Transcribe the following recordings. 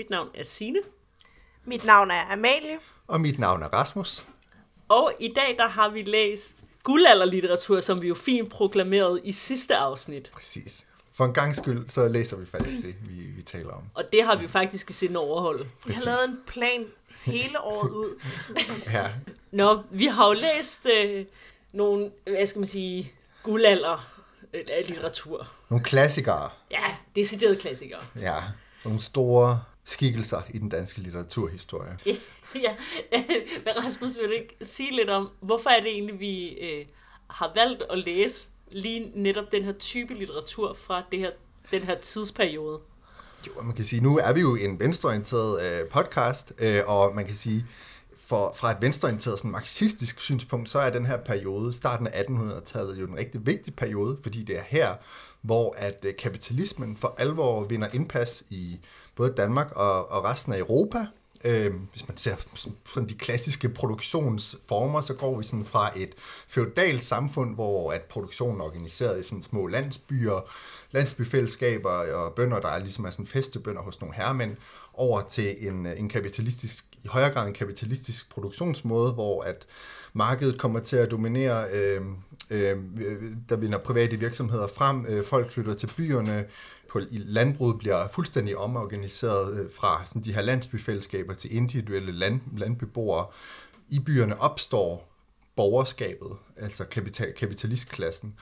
Mit navn er Sine, Mit navn er Amalie. Og mit navn er Rasmus. og i dag der har vi læst guldalderlitteratur, som vi jo fint proklamerede i sidste afsnit. Præcis. For en gang skyld, så læser vi faktisk det, vi, vi taler om. Og det har vi faktisk i sinde overholde. Vi har lavet en plan hele året ud. Ja, Nå, vi har jo læst øh, nogle, hvad skal man sige, guldalder øh, af litteratur. nogle klassikere. Ja, deciderede klassikere. Ja, nogle store skikkelser i den danske litteraturhistorie. ja, men Rasmus, vil du ikke sige lidt om, hvorfor er det egentlig, vi øh, har valgt at læse lige netop den her type litteratur fra det her, den her tidsperiode? Jo, man kan sige, nu er vi jo en venstreorienteret øh, podcast, øh, og man kan sige, for, fra et venstreorienteret sådan marxistisk synspunkt, så er den her periode, starten af 1800-tallet, jo en rigtig vigtig periode, fordi det er her, hvor at øh, kapitalismen for alvor vinder indpas i både Danmark og, og resten af Europa. Øh, hvis man ser sådan- sådan de klassiske produktionsformer, så går vi sådan fra et feudalt samfund, hvor at produktionen er organiseret i sådan små landsbyer, landsbyfællesskaber og bønder, der er ligesom er sådan festebønder hos nogle herremænd, over til en, en kapitalistisk, i højere grad en kapitalistisk produktionsmåde, hvor at markedet kommer til at dominere, øh, øh, der vinder private virksomheder frem, øh, folk flytter til byerne, på, i landbruget bliver fuldstændig omorganiseret øh, fra sådan de her landsbyfællesskaber til individuelle land, landbeboere. I byerne opstår borgerskabet, altså kapital, kapitalistklassen.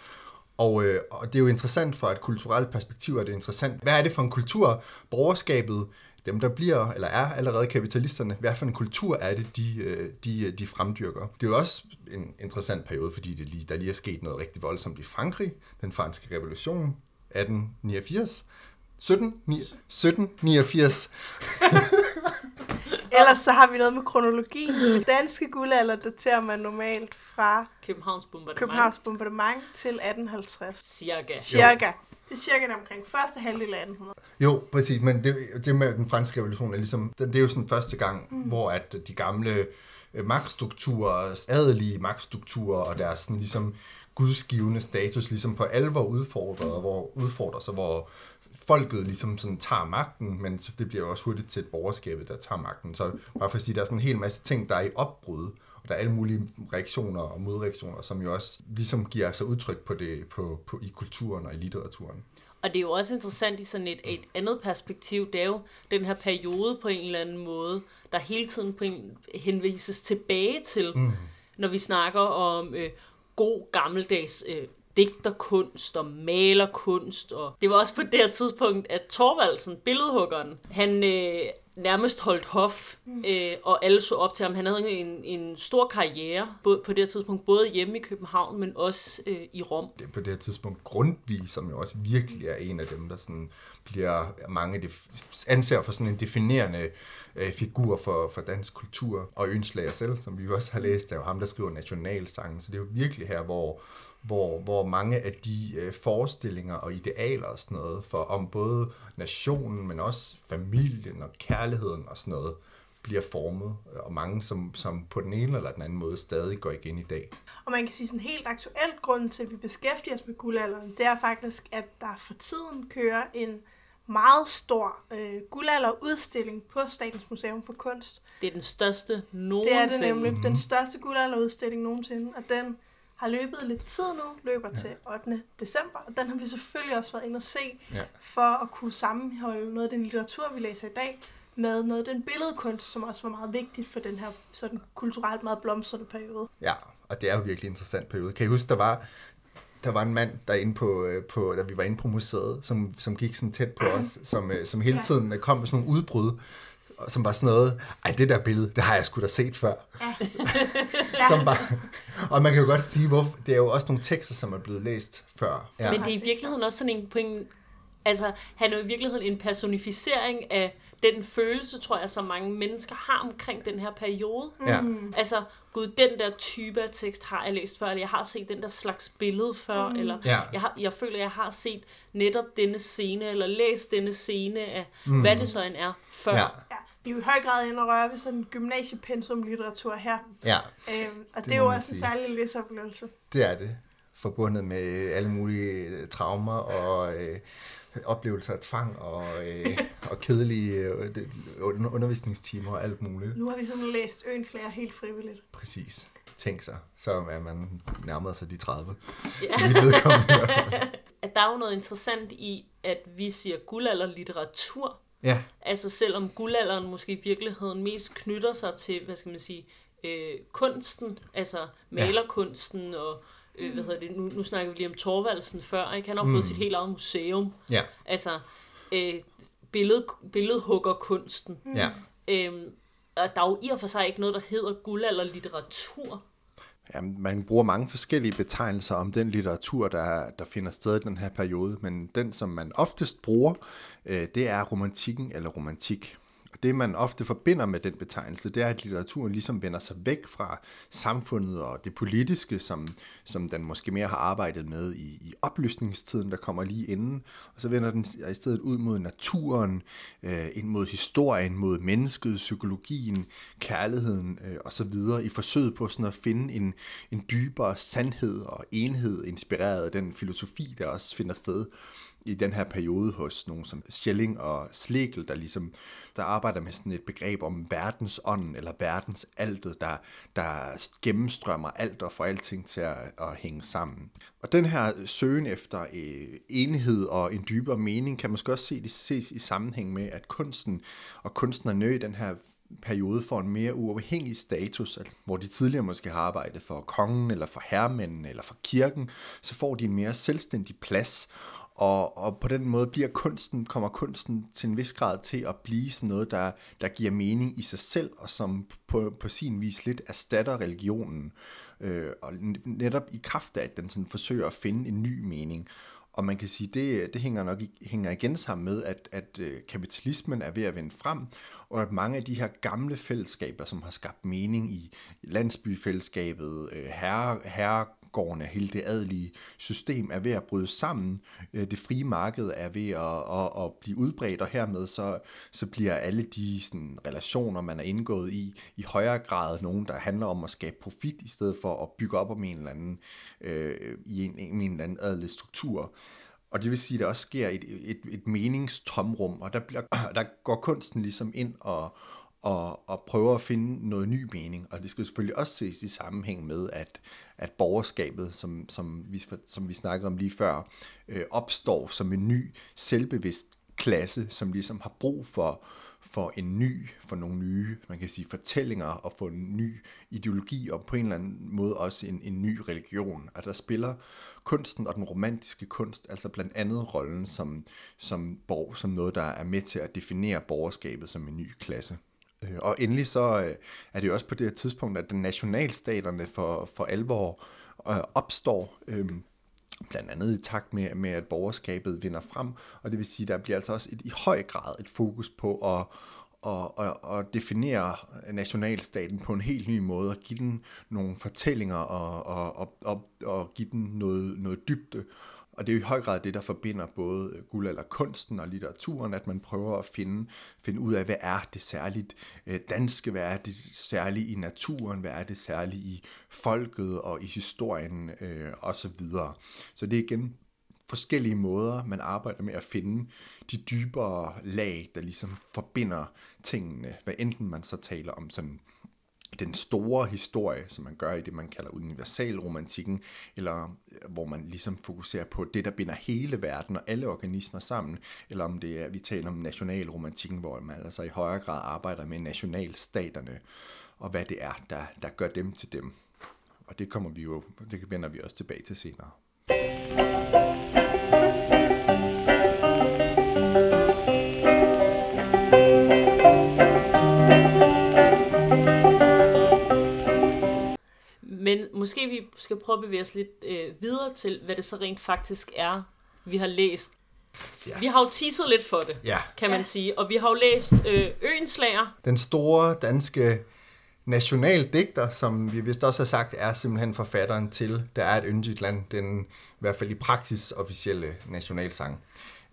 Og, øh, og det er jo interessant fra et kulturelt perspektiv, er det interessant. Hvad er det for en kultur, borgerskabet, dem der bliver, eller er allerede kapitalisterne, hvad for en kultur er det, de, øh, de, øh, de fremdyrker? Det er jo også en interessant periode, fordi det lige, der lige er sket noget rigtig voldsomt i Frankrig, den franske revolution, 1889. 17, 1789. Ellers så har vi noget med kronologien. Den danske guldalder daterer man normalt fra Københavns bombardement. Københavns bombardement til 1850. Cirka. Cirka. Det er cirka omkring første halvdel af 1800. Jo, præcis, men det, det med den franske revolution er ligesom, det, det er jo sådan første gang, mm. hvor at de gamle øh, magtstrukturer, adelige magtstrukturer og deres sådan ligesom gudsgivende status ligesom på alvor udfordret, hvor udfordrer sig, hvor folket ligesom sådan tager magten, men så det bliver også hurtigt til et borgerskabet, der tager magten. Så bare for at sige, der er sådan en hel masse ting, der er i opbrud, og der er alle mulige reaktioner og modreaktioner, som jo også ligesom giver sig udtryk på det, på, på, i kulturen og i litteraturen. Og det er jo også interessant i sådan et, et andet perspektiv, det er jo den her periode på en eller anden måde, der hele tiden på en, henvises tilbage til, mm. når vi snakker om øh, god gammeldags øh, digterkunst og malerkunst. Og det var også på det her tidspunkt, at Thorvaldsen, billedhuggeren, han øh, nærmest holdt hof, øh, og alle så op til ham. Han havde en, en stor karriere både, på det her tidspunkt, både hjemme i København, men også øh, i Rom. det er på det her tidspunkt Grundtvig, som jo også virkelig er en af dem, der sådan bliver mange def- anser for sådan en definerende øh, figur for, for dansk kultur. Og Ønslager selv, som vi også har læst, er jo ham, der skriver nationalsangen. Så det er jo virkelig her, hvor, hvor, hvor mange af de øh, forestillinger og idealer og sådan noget, for om både nationen, men også familien og kærligheden og sådan noget, bliver formet, og mange, som, som på den ene eller den anden måde stadig går igen i dag. Og man kan sige sådan helt aktuelt grund til, at vi beskæftiger os med guldalderen, det er faktisk, at der for tiden kører en meget stor øh, guldalderudstilling på Statens Museum for Kunst. Det er den største Det nogensinde. er det nemlig. Den største guldalderudstilling nogensinde, og den har løbet lidt tid nu, løber ja. til 8. december, og den har vi selvfølgelig også været inde og se, Ja. for at kunne sammenholde noget af den litteratur, vi læser i dag, med noget af den billedkunst, som også var meget vigtigt for den her sådan kulturelt meget blomstrende periode. Ja, og det er jo virkelig en interessant periode. Kan I huske, der var, der var en mand derinde på, øh, på, da vi var inde på museet, som, som gik sådan tæt på os, som, øh, som hele tiden kom med sådan nogle udbrud, som var sådan noget, ej, det der billede, det har jeg sgu da set før. Ja. Som bare, og man kan jo godt sige, hvor det er jo også nogle tekster, som er blevet læst før. Ja. Men det er i virkeligheden også sådan en, på en altså han er i virkeligheden en personificering af den følelse, tror jeg, som mange mennesker har omkring den her periode. Ja. Altså, gud, den der type af tekst har jeg læst før, eller jeg har set den der slags billede før, mm. eller Ja. jeg, har, jeg føler, jeg har set netop denne scene, eller læst denne scene af, mm. hvad det så end er, før. Ja. Ja, vi er jo i høj grad inde og røre ved sådan gymnasiepensum litteratur her. ja, Øhm, og det, Det er jo også en særlig læseoplevelse. det er det. Forbundet med alle mulige traumer og øh, oplevelser af tvang og, øh, og kedelige øh, undervisningstimer og alt muligt. Nu har vi sådan læst Øenslager helt frivilligt. Præcis. Tænk sig, så er man nærmere sig de 30. Ja. At der er jo noget interessant i, at vi siger guldalderlitteratur, Ja, Altså selvom guldalderen måske i virkeligheden mest knytter sig til, hvad skal man sige, øh, kunsten, altså malerkunsten og, øh, hvad hedder det, nu, nu snakker vi lige om Torvaldsen før, ikke? Han har mm. fået sit helt eget museum, ja, altså øh, billed, billedhuggerkunsten. ja. Øhm, og der er jo i og for sig ikke noget, der hedder guldalderlitteratur. Ja, man bruger mange forskellige betegnelser om den litteratur, der, der finder sted i den her periode, men den, som man oftest bruger, øh, det er romantikken eller romantik. Det, man ofte forbinder med den betegnelse, det er, at litteraturen ligesom vender sig væk fra samfundet og det politiske, som, som den måske mere har arbejdet med i, i oplysningstiden, der kommer lige inden. Og så vender den i stedet ud mod naturen, øh, ind mod historien, mod mennesket, psykologien, kærligheden øh, osv. i forsøget på sådan at finde en, en dybere sandhed og enhed, inspireret af den filosofi, der også finder sted i den her periode hos nogen som Schelling og Slegel, der ligesom der arbejder med sådan et begreb om verdensånden eller verdensaltet, der, der gennemstrømmer alt og får alting til at, at hænge sammen. Og den her søgen efter øh, enhed og en dybere mening kan måske også se, ses i sammenhæng med, at kunsten og kunstnerne i den her periode får en mere uafhængig status, altså, hvor de tidligere måske har arbejdet for kongen, eller for herremændene, eller for kirken, så får de en mere selvstændig plads, og, og på den måde bliver kunsten, kommer kunsten til en vis grad til at blive sådan noget, der, der giver mening i sig selv, og som på, på sin vis lidt erstatter religionen. Øh, og netop i kraft af, at den sådan forsøger at finde en ny mening. Og man kan sige, det, det hænger nok hænger igen sammen med, at, at øh, kapitalismen er ved at vende frem, og at mange af de her gamle fællesskaber, som har skabt mening i landsbyfællesskabet, øh, herre, herre, herregårdene, hele det adelige system, er ved at bryde sammen. Øh, det frie marked er ved at, at, at blive udbredt, og hermed så, så bliver alle de sådan, relationer, man er indgået i, i højere grad nogen, der handler om at skabe profit, i stedet for at bygge op om en eller anden, øh, i en, en, en eller anden adelig struktur. Og det vil sige, at der også sker et, et, et meningstomrum, og der, bliver, der går kunsten ligesom ind og, og, og prøver at finde noget ny mening. Og det skal selvfølgelig også ses i sammenhæng med, at, at borgerskabet, som, som, vi, som vi snakkede om lige før, øh, opstår som en ny, selvbevidst klasse, som ligesom har brug for, for en ny, for nogle nye, man kan sige, fortællinger og for en ny ideologi og på en eller anden måde også en, en ny religion. Og der spiller kunsten og den romantiske kunst, altså blandt andet rollen som, som, borg, som noget, der er med til at definere borgerskabet som en ny klasse. Øh, og endelig så øh, er det jo også på det her tidspunkt, at nationalstaterne for, for alvor øh, opstår. Øh, blandt andet i takt med, med at borgerskabet vinder frem, og det vil sige, der bliver altså også et, i høj grad et fokus på at, at, at, at definere nationalstaten på en helt ny måde, og give den nogle fortællinger og, og, og, og, og give den noget, noget dybde. Og det er jo i høj grad det, der forbinder både guldalderkunsten og litteraturen, at man prøver at finde, finde ud af, hvad er det særligt øh, danske, hvad er det særligt i naturen, hvad er det særligt i folket og i historien øh, osv. Så det er igen forskellige måder, man arbejder med at finde de dybere lag, der ligesom forbinder tingene, hvad enten man så taler om sådan den store historie, som man gør i det, man kalder universalromantikken, eller hvor man ligesom fokuserer på det, der binder hele verden og alle organismer sammen, eller om det er, vi taler om nationalromantikken, hvor man altså i højere grad arbejder med nationalstaterne, og hvad det er, der, der gør dem til dem. Og det kommer vi jo, det vender vi også tilbage til senere. Men måske vi skal prøve at bevæge os lidt øh, videre til, hvad det så rent faktisk er, vi har læst. Vi har jo teaset lidt for det, Ja. kan man Ja. sige. Og vi har jo læst øh, Øenslager. Den store danske nationaldigter, som vi vist også har sagt, er simpelthen forfatteren til Der er et yndigt land, den i hvert fald i praksis officielle nationalsang.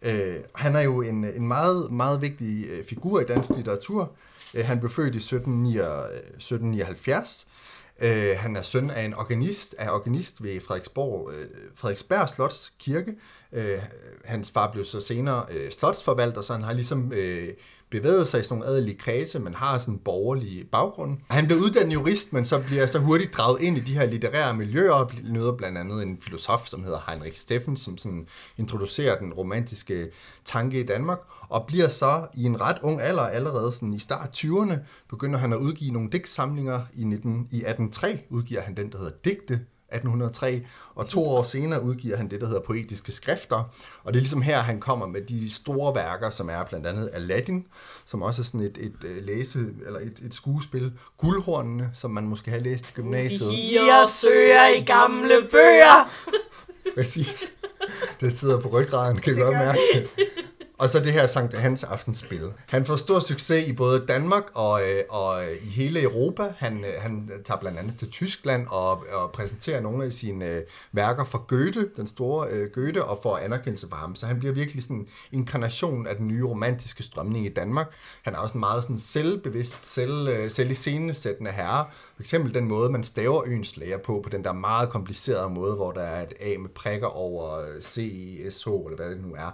Øh, han er jo en, en meget, meget vigtig øh, figur i dansk litteratur. Øh, han blev født i 1779, 1779. Øh, han er søn af en organist, af organist ved Frederiksborg, øh, Frederiksberg Slots Kirke. Øh, hans far blev så senere øh, slotsforvalter, så han har ligesom øh, bevæget sig i sådan nogle adelige kredse, men har sådan en borgerlig baggrund. Han blev uddannet jurist, men så bliver så hurtigt draget ind i de her litterære miljøer, og møder blandt andet en filosof, som hedder Heinrich Steffen, som sådan introducerer den romantiske tanke i Danmark, og bliver så i en ret ung alder, allerede sådan i start 20'erne, begynder han at udgive nogle digtsamlinger. I, 19, I 1803 udgiver han den, der hedder Digte, 1803, og to år senere udgiver han det, der hedder Poetiske Skrifter, og det er ligesom her, han kommer med de store værker, som er blandt andet Aladdin, som også er sådan et, et, et læse, eller et, et skuespil, Guldhornene, som man måske har læst i gymnasiet. Jeg søger i gamle bøger. Præcis. Det sidder på ryggraden, kan vi godt mærke. Og så det her Sankt Hans Aftenspil. Han får stor succes i både Danmark og, øh, og i hele Europa. Han, øh, han tager blandt andet til Tyskland og, og præsenterer nogle af sine øh, værker for Goethe, den store øh, Goethe, og får anerkendelse for ham. Så han bliver virkelig sådan en inkarnation af den nye romantiske strømning i Danmark. Han er også en meget sådan selvbevidst, selv, øh, selviscenesættende herre. For eksempel den måde, man staver øens læger på, på den der meget komplicerede måde, hvor der er et A med prikker over øh, C, I, S, H, eller hvad det nu er.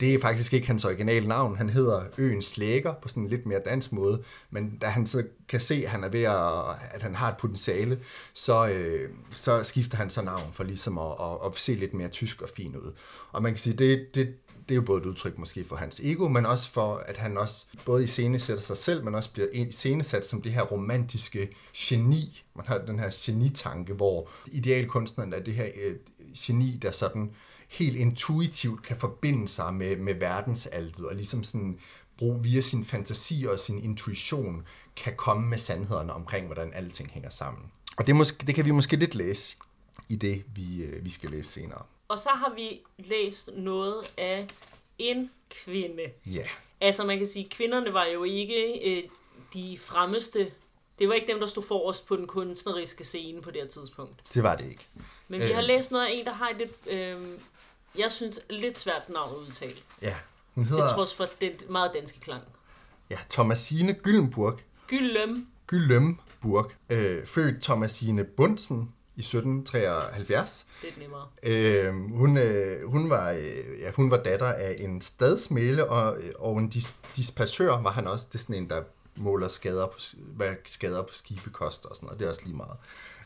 Det er faktisk ikke hans originale navn. Han hedder Øens Slæger på sådan en lidt mere dansk måde. Men da han så kan se, at han er ved at, at han har et potentiale, så, øh, så skifter han så navn for ligesom at, at, at se lidt mere tysk og fin ud. Og man kan sige, det, det, det er jo både et udtryk måske for hans ego, men også for, at han også både iscenesætter sig selv, men også bliver iscenesat som det her romantiske geni. Man har den her genitanke, hvor idealkunstneren er det her øh, geni, der sådan helt intuitivt kan forbinde sig med, med verdensaltet, og ligesom sådan brug via sin fantasi og sin intuition, kan komme med sandhederne omkring, hvordan alting hænger sammen. Og det, måske, det kan vi måske lidt læse i det, vi, øh, vi skal læse senere. Og så har vi læst noget af en kvinde. Ja, Altså man kan sige, kvinderne var jo ikke øh, de fremmeste. Det var ikke dem, der stod forrest på den kunstneriske scene på det her tidspunkt. det var det ikke. Men vi Øh. har læst noget af en, der har et lidt, øh, jeg synes, lidt svært navn at udtale. Ja, hun Til hedder trods for den meget danske klang. ja, Thomasine Gyllenburg. Gyllem. Gyllemburg. Øh, født Thomasine Bunsen i 1773. Lidt nemmere. Øh, hun, øh, hun, var, øh, ja, hun var datter af en stadsmæle, og, og en dis, dispatør var han også. Det er sådan en, der måler skader på, hvad skader på skibe koster og sådan noget. Det er også lige meget.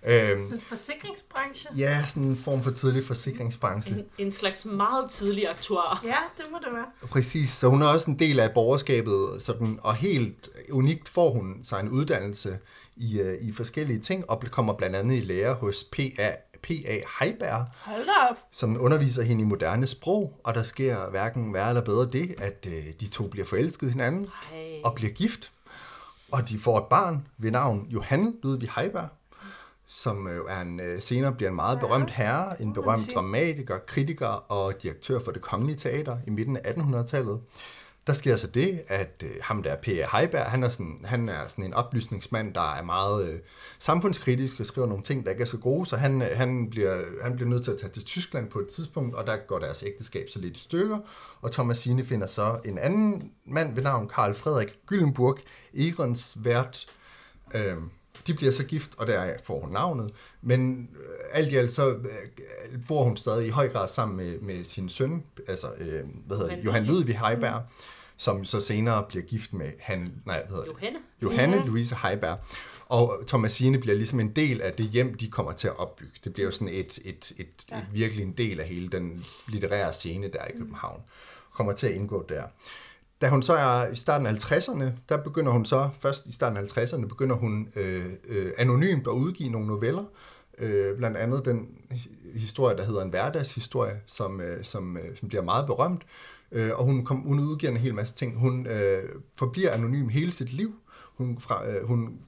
Øh, En forsikringsbranche. ja, sådan en form for tidlig forsikringsbranche. En, en slags meget tidlig aktuar. Ja, det må det være. Præcis, så hun er også en del af borgerskabet, sådan, og helt unikt får hun sig en uddannelse i, øh, i forskellige ting, og kommer blandt andet i lære hos P.A. P.A. Heiberg, Hold op. som underviser hende i moderne sprog, og der sker hverken værre eller bedre det, at øh, de to bliver forelsket i hinanden Ej. og bliver gift, og de får et barn ved navn Johan Ludvig Heiberg, som øh, er en, øh, senere bliver en meget berømt herre, en berømt dramatiker, kritiker og direktør for det kongelige teater i midten af 1800-tallet. Der sker så det, at øh, ham der P.A. Heiberg, han er, sådan, han er sådan en oplysningsmand, der er meget øh, samfundskritisk og skriver nogle ting, der ikke er så gode, så han, øh, han, bliver, han bliver nødt til at tage til Tyskland på et tidspunkt, og der går deres ægteskab så lidt i stykker, og Thomasine finder så en anden mand ved navn Karl Frederik Gyllenburg, Egrensvært, øh, de bliver så gift, og der får hun navnet. Men øh, alt i alt så øh, bor hun stadig i høj grad sammen med, med sin søn, altså øh, hvad hedder det, Johan Ludvig Heiberg, som så senere bliver gift med han, nej, hvad hedder det? Johanne. Johanne Louise Heiberg. Og Thomasine bliver ligesom en del af det hjem, de kommer til at opbygge. Det bliver jo sådan et, et, et, et, et virkelig en del af hele den litterære scene der i København. Kommer til at indgå der. Da hun så er i starten af 50'erne, der begynder hun så, først i starten af 50'erne, begynder hun øh, øh, anonymt at udgive nogle noveller. Øh, blandt andet den historie, der hedder En hverdagshistorie, som, øh, som, øh, som bliver meget berømt. Øh, og hun, kom, hun udgiver en hel masse ting. Hun øh, forbliver anonym hele sit liv. Hun, fra, øh, hun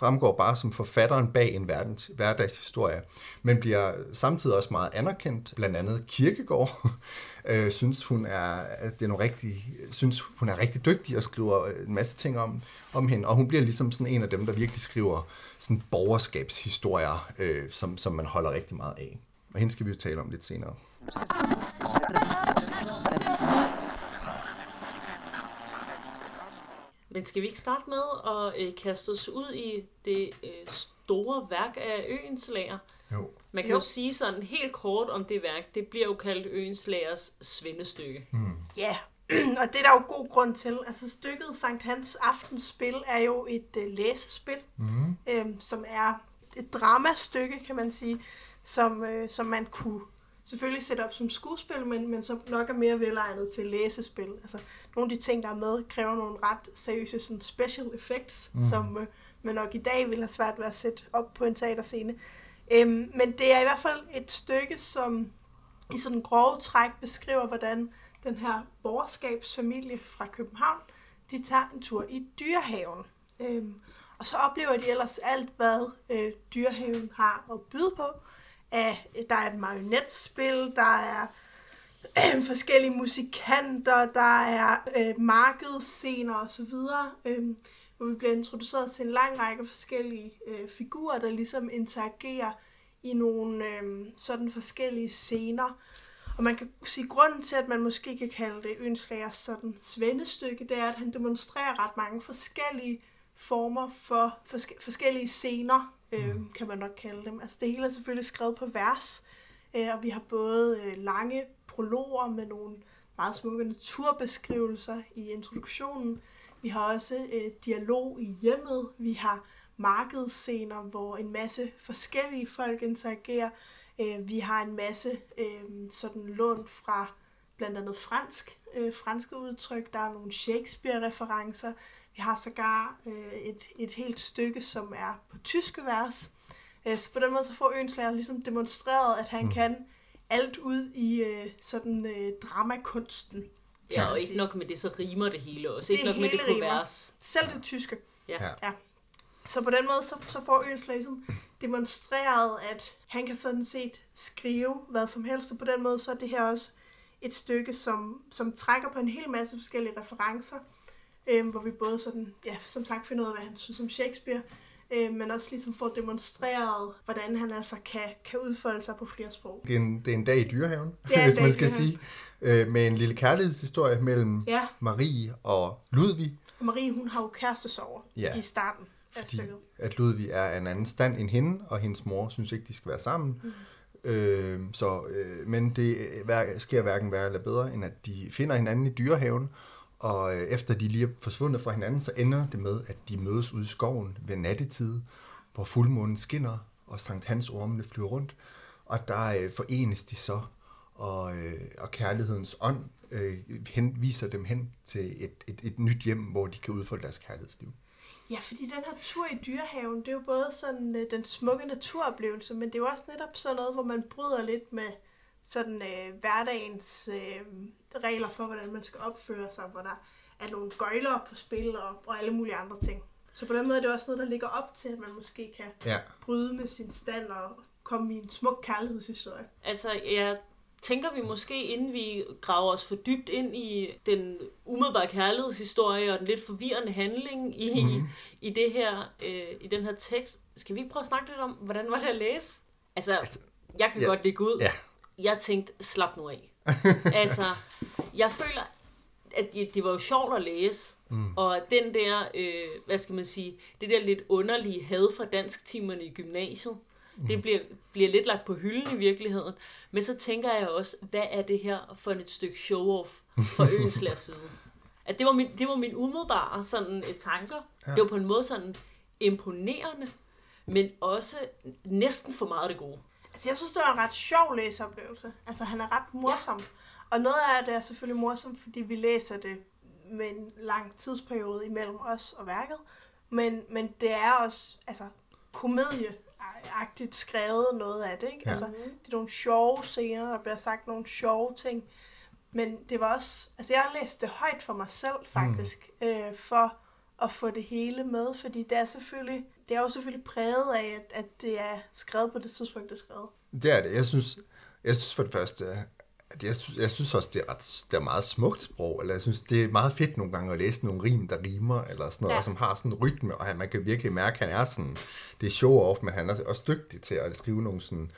fremgår bare som forfatteren bag en verdens, hverdagshistorie, men bliver samtidig også meget anerkendt, blandt andet Kirkegård, øh, synes hun er, at det er nogle rigtig, synes hun er rigtig dygtig og skriver øh, en masse ting om, om hende, og hun bliver ligesom sådan en af dem, der virkelig skriver sådan borgerskabshistorier, øh, som, som man holder rigtig meget af. Og hende skal vi jo tale om lidt senere. Men skal vi ikke starte med at øh, kaste os ud i det øh, store værk af Øens Lager? Jo. Man kan jo. jo sige sådan helt kort om det værk. Det bliver jo kaldt Øens Lagers svendestykke. Mm. Ja, og det er der jo god grund til. Altså stykket Sankt Hans Aftenspil er jo et uh, læsespil, mm. øhm, som er et dramastykke, kan man sige, som, øh, som man kunne selvfølgelig sætte op som skuespil, men, men som nok er mere velegnet til læsespil. Altså, nogle af de ting, der er med, kræver nogle ret seriøse sådan special effects, mm. som øh, man nok i dag vil have svært ved at sætte op på en teaterscene. Øhm, men det er i hvert fald et stykke, som i sådan grove træk beskriver, hvordan den her borgerskabsfamilie fra København, de tager en tur i dyrehaven. Øhm, og så oplever de ellers alt, hvad øh, dyrehaven har at byde på. Af, der er et marionetspil, der er øh, forskellige musikanter, der er øh, markedsscener osv., øh, hvor vi bliver introduceret til en lang række forskellige øh, figurer, der ligesom interagerer i nogle øh, sådan forskellige scener. Og man kan sige, at grunden til, at man måske kan kalde det Ønslagers sådan svendestykke, det er, at han demonstrerer ret mange forskellige former for forske- forskellige scener, øh, mm. kan man nok kalde dem. Altså det hele er selvfølgelig skrevet på vers, øh, og vi har både øh, lange prologer med nogle meget smukke naturbeskrivelser i introduktionen. Vi har også øh, dialog i hjemmet. Vi har markedsscener, hvor en masse forskellige folk interagerer. Øh, vi har en masse øh, sådan lån fra blandt andet fransk, øh, franske udtryk. Der er nogle Shakespeare-referencer. Vi har sågar øh, et, et helt stykke, som er på tyske vers. Øh, så på den måde så får Øenslager ligesom demonstreret, at han mm. kan alt ud i øh, sådan øh, dramakunsten. Ja, og ikke nok med det, så rimer det hele også. Ikke det nok med det på rimer. vers. Selv det tyske. Ja. ja. Så på den måde, så, så får Øenslag ligesom demonstreret, at han kan sådan set skrive hvad som helst. Så på den måde, så er det her også et stykke, som, som trækker på en hel masse forskellige referencer. Øh, hvor vi både sådan, ja, som sagt finder ud af, hvad han synes om Shakespeare, øh, men også ligesom får demonstreret, hvordan han altså kan, kan udfolde sig på flere sprog. Det er en, det er en dag i dyrehaven, hvis man skal sige, øh, med en lille kærlighedshistorie mellem ja. Marie og Ludvig. Og Marie, hun har jo kærestesover ja. i starten af fordi stykket. at Ludvig er en anden stand end hende, og hendes mor synes ikke, de skal være sammen. Mm. Øh, så, øh, men det sker hverken værre eller bedre, end at de finder hinanden i dyrehaven, og øh, efter de lige er forsvundet fra hinanden, så ender det med, at de mødes ude i skoven ved nattetid, hvor fuldmånen skinner, og Sankt Hans ormene flyver rundt. Og der øh, forenes de så, og, øh, og kærlighedens ånd øh, hen, viser dem hen til et, et, et nyt hjem, hvor de kan udfolde deres kærlighedsliv. Ja, fordi den her tur i dyrehaven, det er jo både sådan øh, den smukke naturoplevelse, men det er jo også netop sådan noget, hvor man bryder lidt med sådan øh, hverdagens øh, regler for, hvordan man skal opføre sig, hvor der er nogle gøjler på spil og, og alle mulige andre ting. Så på den måde er det også noget, der ligger op til, at man måske kan ja. bryde med sin stand og komme i en smuk kærlighedshistorie. Altså, jeg tænker vi måske, inden vi graver os for dybt ind i den umiddelbare kærlighedshistorie og den lidt forvirrende handling i, mm. i, det her, øh, i den her tekst, skal vi ikke prøve at snakke lidt om, hvordan var det at læse? Altså, altså jeg kan ja. godt ligge ud. Ja. Jeg tænkte, slap nu af. altså, jeg føler, at det, var jo sjovt at læse, mm. og den der, øh, hvad skal man sige, det der lidt underlige had fra dansktimerne i gymnasiet, mm. det bliver, bliver lidt lagt på hylden i virkeligheden. Men så tænker jeg også, hvad er det her for et stykke show-off for Øenslags side? At det var min, det var min umiddelbare sådan, et tanker. Ja. Det var på en måde sådan imponerende, men også næsten for meget det gode. Altså, jeg synes, det var en ret sjov læseoplevelse. Altså, han er ret morsom. Ja. Og noget af det er selvfølgelig morsomt, fordi vi læser det med en lang tidsperiode imellem os og værket. Men, men det er også altså, komedieagtigt skrevet noget af det. Ikke? Ja. Altså, det er nogle sjove scener, der bliver sagt nogle sjove ting. Men det var også... Altså, jeg har læst det højt for mig selv, faktisk. Mm. Øh, for at få det hele med, fordi det er selvfølgelig, det er jo selvfølgelig præget af, at, at det er skrevet på det tidspunkt, det er skrevet. Det er det. Jeg synes, jeg synes for det første, at jeg, synes, jeg synes også, det er, ret, det er meget smukt sprog, eller jeg synes, det er meget fedt nogle gange at læse nogle rim, der rimer, eller sådan noget, Ja. som har sådan en rytme, og han, man kan virkelig mærke, at han er sådan, det er show-off, men han er også dygtig til at skrive nogle sådan,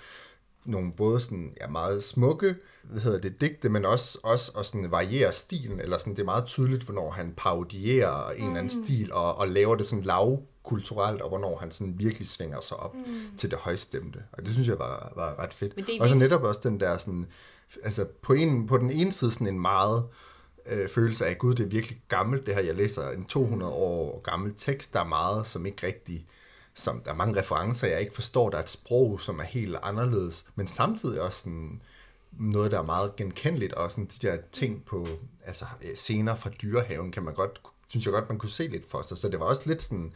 nogle både sådan, ja, meget smukke, hvad hedder det, digte, men også, også og sådan variere stilen, eller sådan, det er meget tydeligt, hvornår han parodierer en eller anden stil, og, og laver det sådan lavkulturelt, og hvornår han sådan virkelig svinger sig op mm. til det højstemte. Og det synes jeg var, var ret fedt. Og så netop også den der sådan, altså på, en, på den ene side sådan en meget øh, følelse af, gud, det er virkelig gammelt, det her, jeg læser en 200 år gammel tekst, der er meget, som ikke rigtig, som, der er mange referencer, jeg ikke forstår, der er et sprog, som er helt anderledes, men samtidig også sådan, noget, der er meget genkendeligt, og sådan de der ting på, altså øh, scener fra dyrehaven, kan man godt, synes jeg godt, man kunne se lidt for sig, så det var også lidt sådan,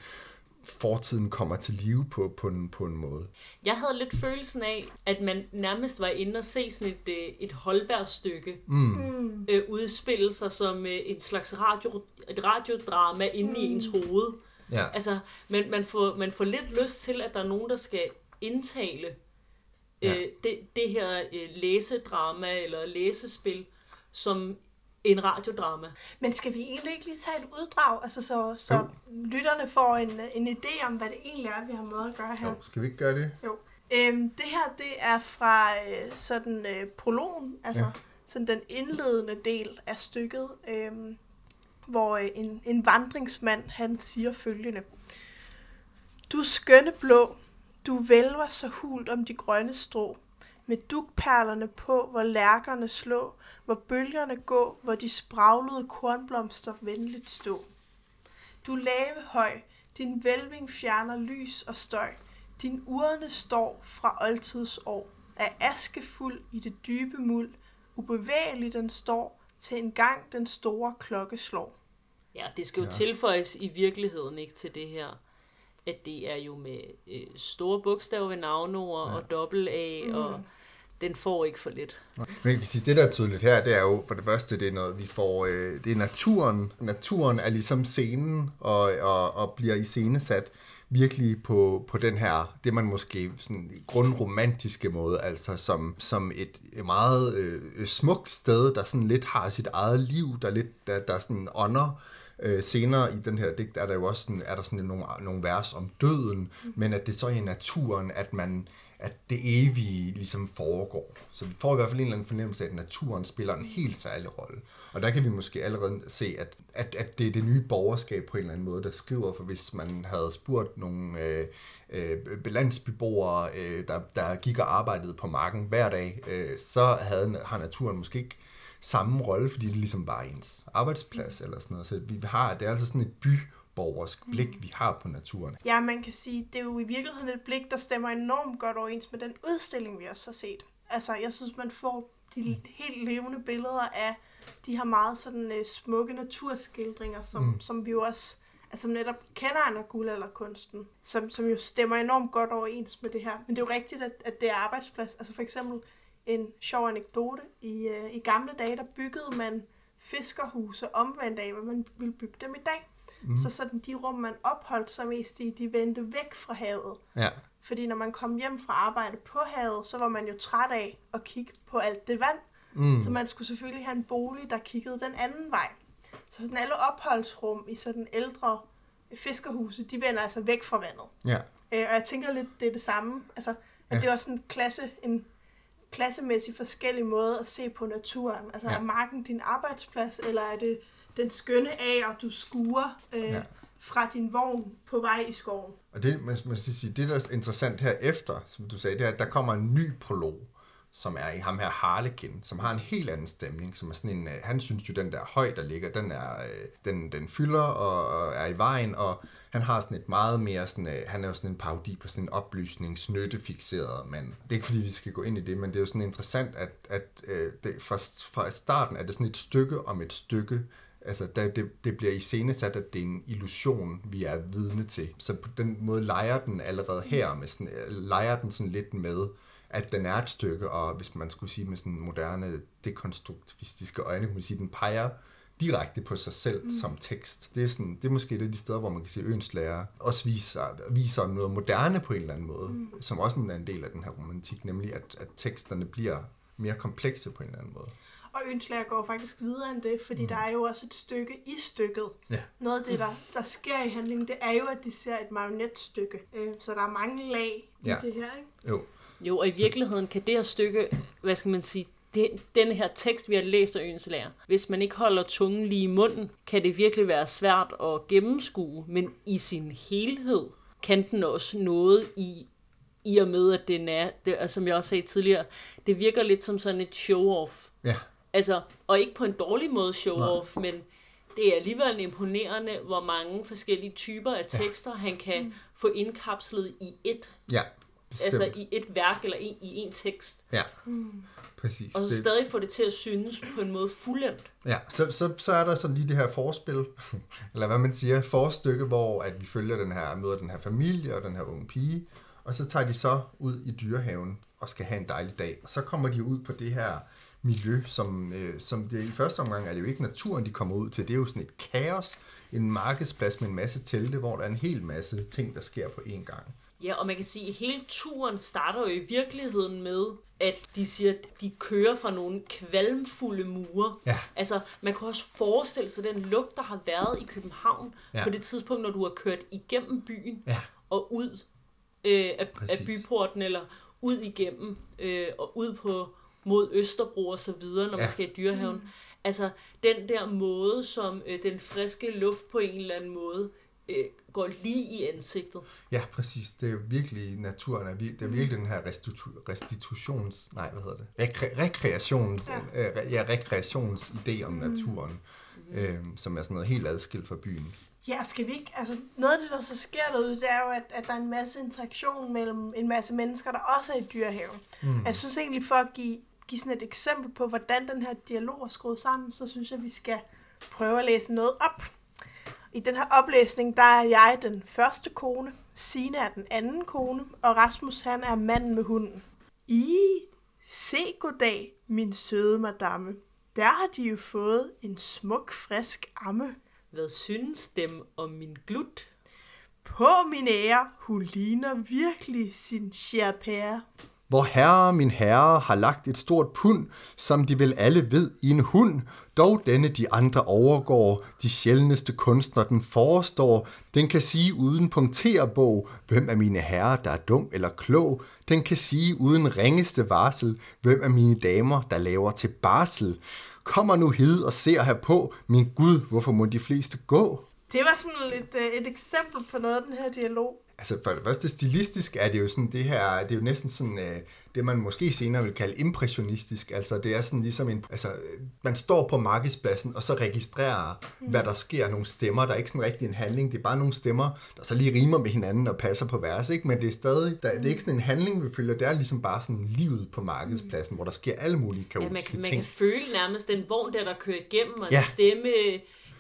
fortiden kommer til live på, på, en, på en måde. Jeg havde lidt følelsen af, at man nærmest var inde og se sådan et, øh, et Holberg-stykke mm. øh, udspille sig som øh, en slags radio, et radiodrama inde mm. i ens hoved. Ja. Altså, man, man, får, man får lidt lyst til, at der er nogen, der skal indtale øh, Ja. det, det her øh, læsedrama eller læsespil som en radiodrama. Men skal vi egentlig ikke lige tage et uddrag, altså så, så lytterne får en, en idé om, hvad det egentlig er, vi har med at gøre her? Jo, skal vi ikke gøre det? Jo. Øhm, det her, det er fra øh, sådan øh, prologen, altså ja. Ja. sådan den indledende del af stykket, øhm, hvor øh, en, en vandringsmand, han siger følgende. Du skønne blå, du vælver så hult om de grønne strå, med dugperlerne på, hvor lærkerne slå, hvor bølgerne gå, hvor de spraglede kornblomster venligt stå. Du lave høj, din vælving fjerner lys og støj, din urne står fra oldtidsår, af askefuld i det dybe muld, ubevægelig den står, til en gang den store klokke slår. Ja, det skal jo ja. Tilføjes i virkeligheden ikke til det her, at det er jo med øh, store bogstaver ved navnord ja. og dobbelt A, mm. og den får ikke for lidt. Men jeg kan sige, det der er tydeligt her, det er jo for det første, det er noget, vi får, øh, det er naturen. Naturen er ligesom scenen, og, og, og bliver iscenesat virkelig på, på den her, det man måske sådan grundromantiske måde, altså som, som et meget øh, smukt sted, der sådan lidt har sit eget liv, der lidt, der, der sådan ånder. Øh, senere i den her digt er der jo også sådan, er der sådan nogle, nogle vers om døden, men at det så er i naturen, at man at det evige ligesom foregår. Så vi får i hvert fald en eller anden fornemmelse af, at naturen spiller en helt særlig rolle. Og der kan vi måske allerede se, at, at, at det er det nye borgerskab på en eller anden måde, der skriver, for hvis man havde spurgt nogle øh, øh, landsbyboere, øh, der, der gik og arbejdede på marken hver dag, øh, så havde, har naturen måske ikke samme rolle, fordi det ligesom bare er ens arbejdsplads eller sådan noget. Så vi har, det er altså sådan et byborgersk blik, vi har på naturen. Ja, man kan sige, det er jo i virkeligheden et blik, der stemmer enormt godt overens med den udstilling, vi også har set. Altså, jeg synes, man får de helt levende billeder af de her meget sådan uh, smukke naturskildringer, som, mm. som vi jo også altså netop kender af guldalderkunsten, som, som jo stemmer enormt godt overens med det her. Men det er jo rigtigt, at, at det er arbejdsplads. Altså for eksempel en sjov anekdote. I, uh, I gamle dage, der byggede man fiskerhuse omvendt af, hvad man ville bygge dem i dag. Mm. Så sådan de rum, man opholdt sig mest i, de vendte væk fra havet. Ja. Fordi når man kom hjem fra arbejde på havet, så var man jo træt af at kigge på alt det vand. Mm. Så man skulle selvfølgelig have en bolig, der kiggede den anden vej. Så sådan alle opholdsrum i sådan ældre fiskerhuse, de vender altså væk fra vandet. Ja. Øh, og jeg tænker lidt, det er det samme. Altså, at Ja. det er også en klasse, en klassemæssig forskellig måde at se på naturen. Altså, ja. er marken din arbejdsplads, eller er det den skønne ager, du skuer øh, Ja. fra din vogn på vej i skoven? Og det, man, man skal sige, det der er interessant her efter, som du sagde, det er, at der kommer en ny prolog, som er i ham her Harlekin, som har en helt anden stemning, som er sådan en, øh, han synes jo, den der høj, der ligger, den er, øh, den, den fylder og, og er i vejen, og han har sådan et meget mere sådan, øh, han er jo sådan en parodi på sådan en oplysningsnyttefixeret mand. Det er ikke fordi, vi skal gå ind i det, men det er jo sådan interessant, at, at det, fra, fra starten er det sådan et stykke om et stykke, Altså, der, det, det bliver iscenesat, at det er en illusion, vi er vidne til. Så på den måde leger den allerede her, med sådan, leger den sådan lidt med, at den er et stykke, og hvis man skulle sige med sådan moderne dekonstruktivistiske øjne, kunne man sige, at den peger direkte på sig selv mm. som tekst. Det er, sådan, det er måske et af de steder, hvor man kan se, øens lærer også viser, viser noget moderne på en eller anden måde, mm. som også er en del af den her romantik, nemlig at, at teksterne bliver mere komplekse på en eller anden måde. Og Ønslager går faktisk videre end det, fordi mm. der er jo også et stykke i stykket. Ja. Noget af det, der, der sker i handlingen, det er jo, at de ser et marionetstykke. Øh, så der er mange lag i Ja. det her, ikke? Jo, Jo, og i virkeligheden kan det her stykke, hvad skal man sige, det, den her tekst, vi har læst af Øens Lærer, hvis man ikke holder tungen lige i munden, kan det virkelig være svært at gennemskue, men i sin helhed kan den også noget i, i og med, at den er, det, og som jeg også sagde tidligere, det virker lidt som sådan et show-off. ja, Altså, og ikke på en dårlig måde show-off, men det er alligevel imponerende, hvor mange forskellige typer af tekster, han kan få indkapslet i et, ja. Bestemt. altså i et værk eller en, i en tekst. Ja, præcis. Og så Det- stadig få det til at synes på en måde fuldendt. Ja, så, så, så er der sådan lige det her forspil, eller hvad man siger, forstykke, hvor at vi følger den her, møder den her familie og den her unge pige, og så tager de så ud i dyrehaven og skal have en dejlig dag. Og så kommer de ud på det her miljø, som, øh, som det i første omgang er det jo ikke naturen, de kommer ud til. Det er jo sådan et kaos, en markedsplads med en masse telte, hvor der er en hel masse ting, der sker på én gang. Ja, og man kan sige, at hele turen starter jo i virkeligheden med, at de siger, at de kører fra nogle kvalmfulde mure. Ja. Altså, man kan også forestille sig den lugt, der har været i København Ja. på det tidspunkt, når du har kørt igennem byen Ja. og ud øh, af, af byporten, eller ud igennem øh, og ud på mod Østerbro og så videre, når ja. Ja. man skal i dyrehaven. Altså, den der måde, som øh, den friske luft på en eller anden måde øh, går lige i ansigtet. Ja, præcis. Det er jo virkelig naturen. Er vir- det er virkelig den her restitu- restitutions... Nej, hvad hedder det? Rekre- rekreations... Ja. Øh, re- ja, rekreations idé om naturen, øh, som er sådan noget helt adskilt fra byen. Ja, skal vi ikke? Altså, noget af det, der så sker derude, det er jo, at, at der er en masse interaktion mellem en masse mennesker, der også er i dyrehaven. Mm. Jeg synes egentlig, for at give, give sådan et eksempel på, hvordan den her dialog er skruet sammen, så synes jeg, vi skal prøve at læse noget op. I den her oplæsning, der er jeg den første kone, Sine er den anden kone, og Rasmus han er manden med hunden. I, se goddag, min søde madame. Der har de jo fået en smuk, frisk amme. Hvad synes dem om min glut? På min ære, hun ligner virkelig sin cher pære. Hvor herre, min herre, har lagt et stort pund, som de vel alle ved i en hund, dog denne de andre overgår, de sjældneste kunstner den forestår, den kan sige uden punkterbog, hvem af mine herrer, der er dum eller klog, den kan sige uden ringeste varsel, hvem af mine damer, der laver til barsel. Kommer nu hid og ser herpå, min Gud, hvorfor må de fleste gå? Det var sådan lidt, øh, et eksempel på noget af den her dialog. Altså for det første stilistisk er det jo sådan det her, det er jo næsten sådan øh, det man måske senere vil kalde impressionistisk. Altså det er sådan ligesom en, altså man står på markedspladsen og så registrerer, mm. hvad der sker, nogle stemmer, der er ikke sådan rigtig en handling, det er bare nogle stemmer, der så lige rimer med hinanden og passer på vers, ikke? Men det er stadig, der, det er ikke sådan en handling, vi følger, det er ligesom bare sådan livet på markedspladsen, hvor der sker alle mulige Ja, man, kaotiske kan- man ting. kan føle nærmest den vogn der, der kører igennem, og Ja. stemme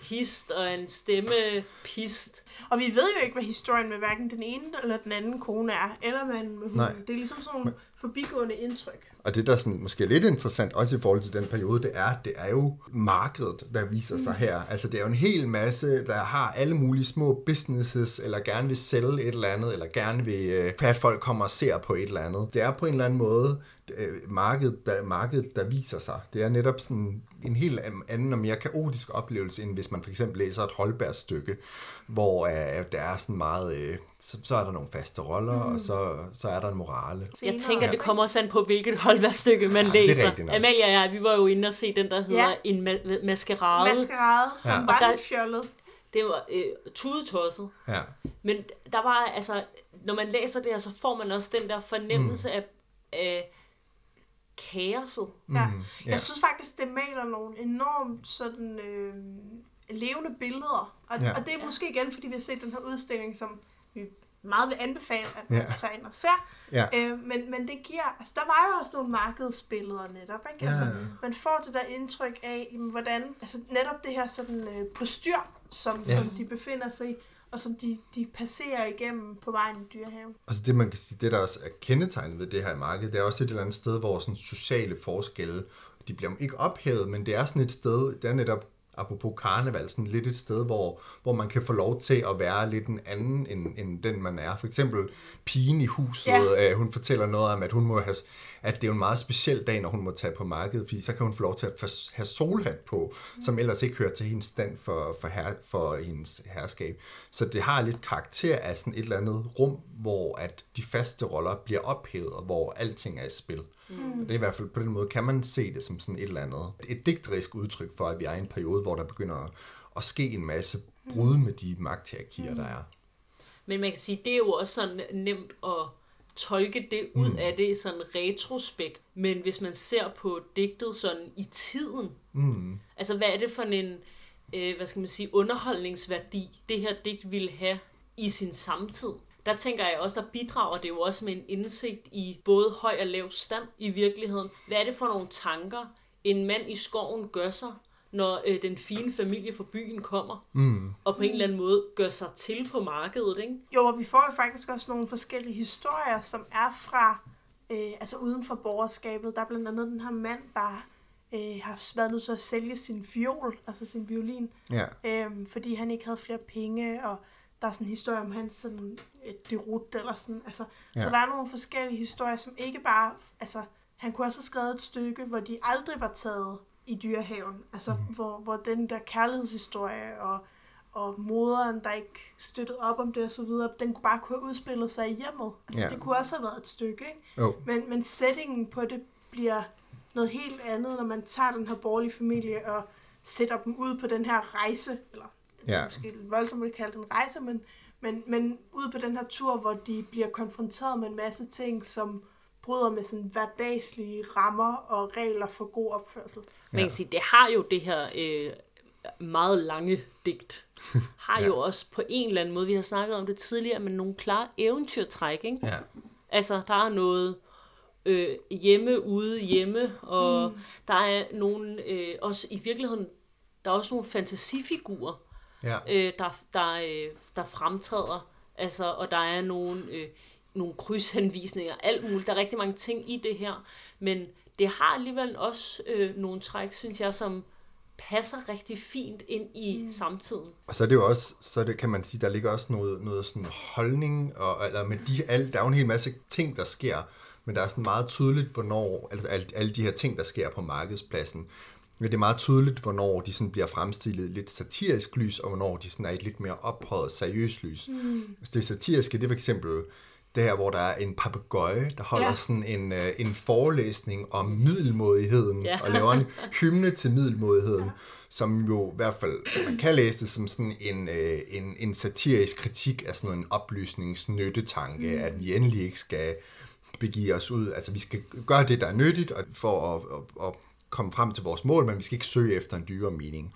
hist og en stemme pist. Og vi ved jo ikke, hvad historien med hverken den ene eller den anden kone er, eller manden med hunden. Nej. Det er ligesom sådan nogle forbigående indtryk. Og det, der sådan, måske er lidt interessant, også i forhold til den periode, det er, det er jo markedet, der viser sig her. Altså, det er jo en hel masse, der har alle mulige små businesses, eller gerne vil sælge et eller andet, eller gerne vil øh, have, at folk kommer og ser på et eller andet. Det er på en eller anden måde øh, markedet, der, markedet, der viser sig. Det er netop sådan en helt an- anden og mere kaotisk oplevelse, end hvis man for eksempel læser et Holberg-stykke, hvor øh, der er sådan meget, øh, så, så er der nogle faste roller, mm. og så, så er der en morale. Jeg tænker, det kommer også an på, hvilket holdværstykke man Ja, det er læser. Amalie og jeg, vi var jo inde og se den, der hedder Ja. En ma- Maskerade. Maskerade, som Ja. ja. Var lidt fjollet. Det var øh, tudetosset. Ja. Men der var altså, når man læser det her, så får man også den der fornemmelse mm. af, af kaoset. Ja. ja. Jeg synes faktisk, det maler nogle enormt sådan øh, levende billeder. Og, Ja. ja. og det er måske igen, fordi vi har set den her udstilling, som meget vil anbefale, at man Ja. tager ind og ser. Ja. Øh, men, men det giver, altså der var jo også nogle markedsbilleder netop, ikke? Ja. Altså, man får det der indtryk af, jamen, hvordan, altså netop det her sådan øh, postyr, som, Ja. som de befinder sig i, og som de, de passerer igennem på vejen i dyrehaven. Altså det, man kan sige, det der også er kendetegnet ved det her marked, det er også et eller andet sted, hvor sådan sociale forskelle, de bliver ikke ophævet, men det er sådan et sted, det er netop apropos karneval, sådan lidt et sted, hvor, hvor man kan få lov til at være lidt en anden, end, end den man er. For eksempel pigen i huset, Ja. øh, hun fortæller noget om, at hun må have, at det er jo en meget speciel dag, når hun må tage på markedet, fordi så kan hun få lov til at have solhat på, som ellers ikke hører til hendes stand for, for, her, for hendes herskab. Så det har lidt karakter af sådan et eller andet rum, hvor at de faste roller bliver ophævet, og hvor alting er i spil. Mm. Det er i hvert fald på den måde, kan man se det som sådan et eller andet, et digterisk udtryk for, at vi er i en periode, hvor der begynder at, at ske en masse brud med de magthierarkier, der er. Men man kan sige, det er jo også sådan nemt at tolke det ud mm. af det sådan retrospekt. Men hvis man ser på digtet sådan i tiden, Mm. altså hvad er det for en, øh, hvad skal man sige, underholdningsværdi, det her digt ville have i sin samtid? Der tænker jeg også, der bidrager det jo også med en indsigt i både høj og lav stand i virkeligheden. Hvad er det for nogle tanker, en mand i skoven gør sig, når øh, den fine familie fra byen kommer, Mm. og på en eller anden måde gør sig til på markedet, ikke? Jo, og vi får jo faktisk også nogle forskellige historier, som er fra, øh, altså uden for borgerskabet. Der er blandt andet den her mand, der øh, har været nødt til at sælge sin fiol, altså sin violin, Ja. øh, fordi han ikke havde flere penge, og der er sådan en historie om hans sådan et derut eller sådan, altså, ja. så der er nogle forskellige historier, som ikke bare, altså, han kunne også have skrevet et stykke, hvor de aldrig var taget i dyrehaven, altså, mm. hvor, hvor den der kærlighedshistorie og, og moderen, der ikke støttede op om det og så videre, den kunne bare kunne have udspillet sig i hjemmet. Altså, Ja. det kunne også have været et stykke, ikke? Jo. Men, men settingen på det bliver noget helt andet, når man tager den her borgerlige familie og sætter dem ud på den her rejse, eller er Ja. måske lidt voldsomt at kalde en rejse, men, men, men ud på den her tur, hvor de bliver konfronteret med en masse ting, som bryder med sådan hverdagslige rammer og regler for god opførsel. Man kan sige, det har jo det her øh, meget lange digt, har Ja. jo også på en eller anden måde, vi har snakket om det tidligere, men nogle klare eventyrtræk, ikke? Ja. Altså, der er noget øh, hjemme, ude, hjemme, og mm. der er nogle, øh, også i virkeligheden, der er også nogle fantasifigurer, Ja. øh, der, der, øh, der fremtræder, altså, og der er nogle, øh, nogle krydshenvisninger, alt muligt. Der er rigtig mange ting i det her, men det har alligevel også øh, nogle træk, synes jeg, som passer rigtig fint ind i mm. samtiden. Og så er det jo også, så det, kan man sige, der ligger også noget, noget sådan holdning, og, eller med de, alle, der er jo en hel masse ting, der sker, men der er sådan meget tydeligt, hvornår, altså alle, alle de her ting, der sker på markedspladsen, men det er meget tydeligt, hvornår de sådan bliver fremstillet lidt satirisk lys, og hvornår de sådan er et lidt mere ophøjet, seriøst lys. Mm. Altså det satiriske, det er for eksempel det her, hvor der er en papegøje, der holder Ja. sådan en, øh, en forelæsning om middelmodigheden, ja. og laver en hymne til middelmodigheden, ja. som jo i hvert fald, man kan læse det som sådan en, øh, en, en satirisk kritik af sådan en oplysningsnyttetanke, mm. at vi endelig ikke skal begive os ud, altså vi skal gøre det, der er nyttigt, og for at, at, at komme frem til vores mål, men vi skal ikke søge efter en dybere mening.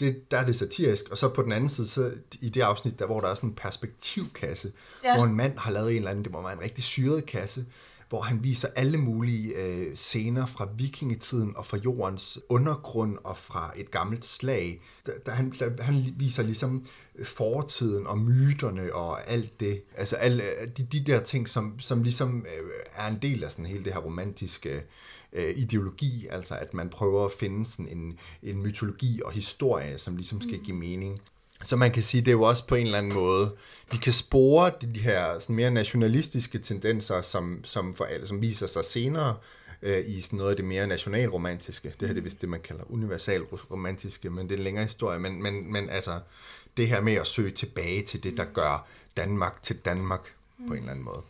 Det, der er det satirisk, og så på den anden side, så i det afsnit, der hvor der er sådan en perspektivkasse, Ja. hvor en mand har lavet en eller anden, det må være en rigtig syret kasse, hvor han viser alle mulige øh, scener fra vikingetiden og fra jordens undergrund og fra et gammelt slag. Der, der, han, der, han viser ligesom fortiden og myterne og alt det. Altså alle de, de der ting, som, som ligesom øh, er en del af sådan hele det her romantiske øh, ideologi, altså at man prøver at finde sådan en, en mytologi og historie, som ligesom skal give mening. Så man kan sige, det er jo også på en eller anden måde, vi kan spore de her sådan mere nationalistiske tendenser, som, som, for, som viser sig senere øh, i sådan noget af det mere nationalromantiske. Det her det er vist det, man kalder universalromantiske, men det er en længere historie. Men, men, men altså, det her med at søge tilbage til det, der gør Danmark til Danmark på en eller anden måde.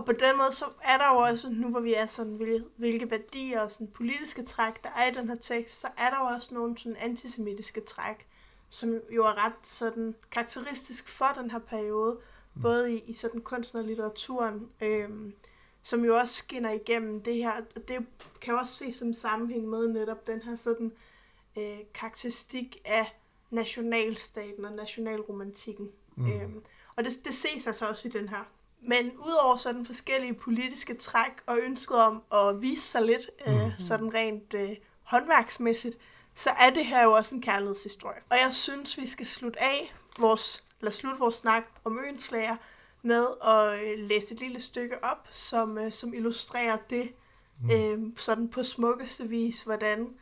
Og på den måde, så er der jo også, nu hvor vi er sådan, hvilke, hvilke værdier og sådan politiske træk, der er i den her tekst, så er der jo også nogle sådan antisemitiske træk, som jo er ret sådan karakteristisk for den her periode, mm. både i, i sådan kunsten og litteraturen, øhm, som jo også skinner igennem det her, og det kan jo også ses som sammenhæng med netop den her sådan øh, karakteristik af nationalstaten og nationalromantikken. Mm. Øhm, og det, det ses altså også i den her. Men udover sådan forskellige politiske træk og ønsket om at vise sig lidt øh, sådan rent øh, håndværksmæssigt, så er det her jo også en kærlighedshistorie. Og jeg synes, vi skal slutte af vores, lad slutte vores snak om Øenslager med at øh, læse et lille stykke op, som, øh, som illustrerer det mm. øh, sådan på smukkeste vis, hvordan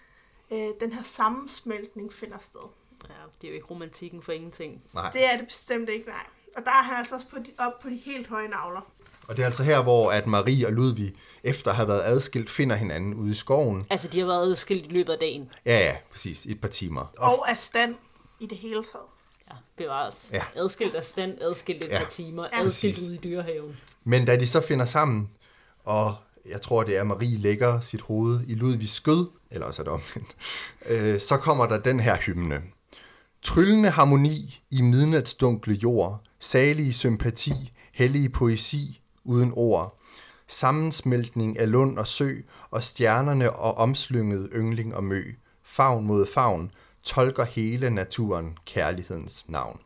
øh, den her sammensmeltning finder sted. Ja, det er jo ikke romantikken for ingenting. Nej. Det er det bestemt ikke, nej. Og der er han altså også på de, op på de helt høje navler. Og det er altså her, hvor at Marie og Ludvig, efter at have været adskilt, finder hinanden ude i skoven. Altså, de har været skilt i løbet af dagen. Ja, ja, præcis. I et par timer. Og af stand i det hele taget. Ja, bevares. Ja. Adskilt af stand, adskilt et Ja. par timer, Ja. adskilt Præcis. ude i dyrehaven. Men da de så finder sammen, og jeg tror, det er Marie lægger sit hoved i Ludvigs skød, eller også er det omvendt, øh, så kommer der den her hymne. Tryllende harmoni i midnatsdunkle jord, salige sympati, hellige poesi uden ord, sammensmeltning af lund og sø, og stjernerne og omslynget yngling og mø, favn mod favn, tolker hele naturen kærlighedens navn.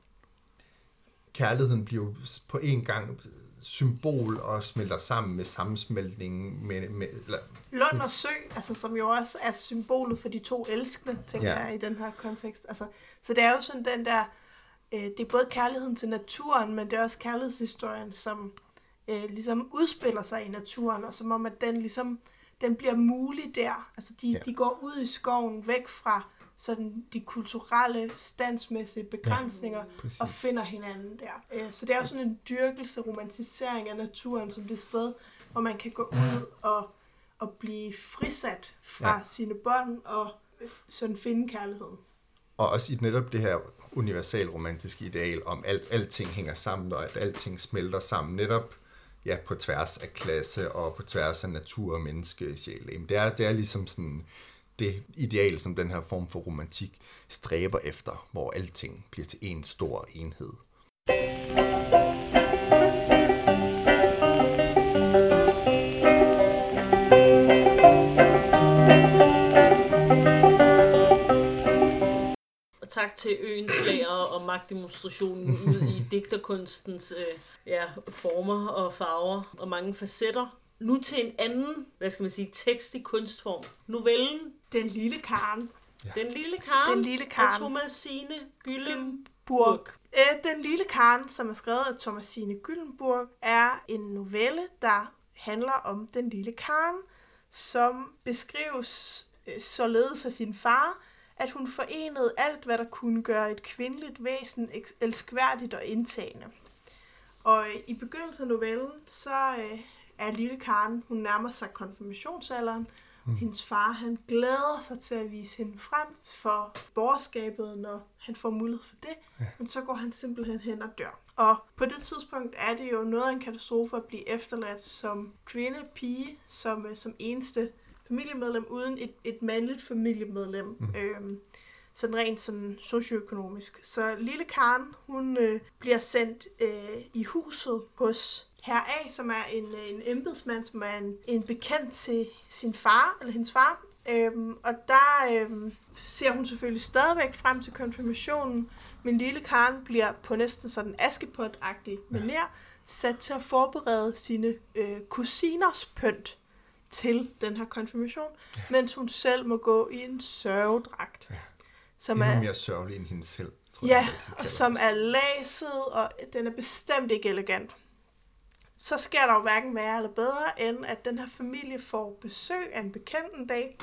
Kærligheden bliver på en gang symbol og smelter sammen med sammensmeltningen med, med eller, Lund og Sø, altså, som jo også er symbolet for de to elskende, tænker ja. jeg, i den her kontekst. Altså, så det er jo sådan den der, øh, det er både kærligheden til naturen, men det er også kærlighedshistorien, som øh, ligesom udspiller sig i naturen, og som om, at den ligesom, den bliver mulig der. Altså, de, Ja. ja. de går ud i skoven, væk fra sådan de kulturelle, standsmæssige begrænsninger, præcis. og finder hinanden der. Øh, Så det er jo sådan en dyrkelse, romantisering af naturen som det sted, hvor man kan gå ud og, og blive frisat fra Ja. ja. sine bånd og sådan finde kærligheden. Og også i netop det her universal romantisk ideal om, alt alting hænger sammen, og at alting smelter sammen, netop ja, på tværs af klasse og på tværs af natur og menneske sjæl. Jamen, Det er, det er ligesom sådan det ideal, som den her form for romantik stræber efter, hvor alting bliver til en stor enhed. Tak til øens lager og magtdemonstrationen ud i digterkunstens øh, ja, former og farver og mange facetter. Nu til en anden, hvad skal man sige, tekst i kunstform. Novellen, Den lille Karen. Den lille Karen, Den lille af Karen. Thomasine Gyllenburg. Gyllenburg. Øh, Den lille Karen, som er skrevet af Thomasine Gyllenburg, er en novelle, der handler om den lille Karen, som beskrives øh, således af sin far, at hun forenede alt, hvad der kunne gøre et kvindeligt væsen elskværdigt og indtagende. Og øh, i begyndelsen af novellen, så øh, er lille Karen, hun nærmer sig konfirmationsalderen. Mm. Hendes far, han glæder sig til at vise hende frem for borgerskabet, når han får mulighed for det. Ja. Men så går han simpelthen hen og dør. Og på det tidspunkt er det jo noget af en katastrofe at blive efterladt som kvinde, pige, som, øh, som eneste familiemedlem, uden et, et mandligt familiemedlem. Mm. Øhm, sådan rent sådan socioøkonomisk. Så lille Karen, hun øh, bliver sendt øh, i huset hos herr A, som er en, øh, en embedsmand, som er en, en bekendt til sin far, eller hendes far. Øhm, og der øhm, ser hun selvfølgelig stadigvæk frem til konfirmationen, men lille Karen bliver på næsten sådan askepot-agtig manér sat til at forberede sine øh, kusiners pynt til den her konfirmation, ja. mens hun selv må gå i en sørgedragt. Ja. Som Endnu er, mere sørgelig end hende selv. Tror Ja, jeg, og som det. er laset, og den er bestemt ikke elegant. Så sker der jo hverken værre eller bedre, end at den her familie får besøg af en bekendt en dag.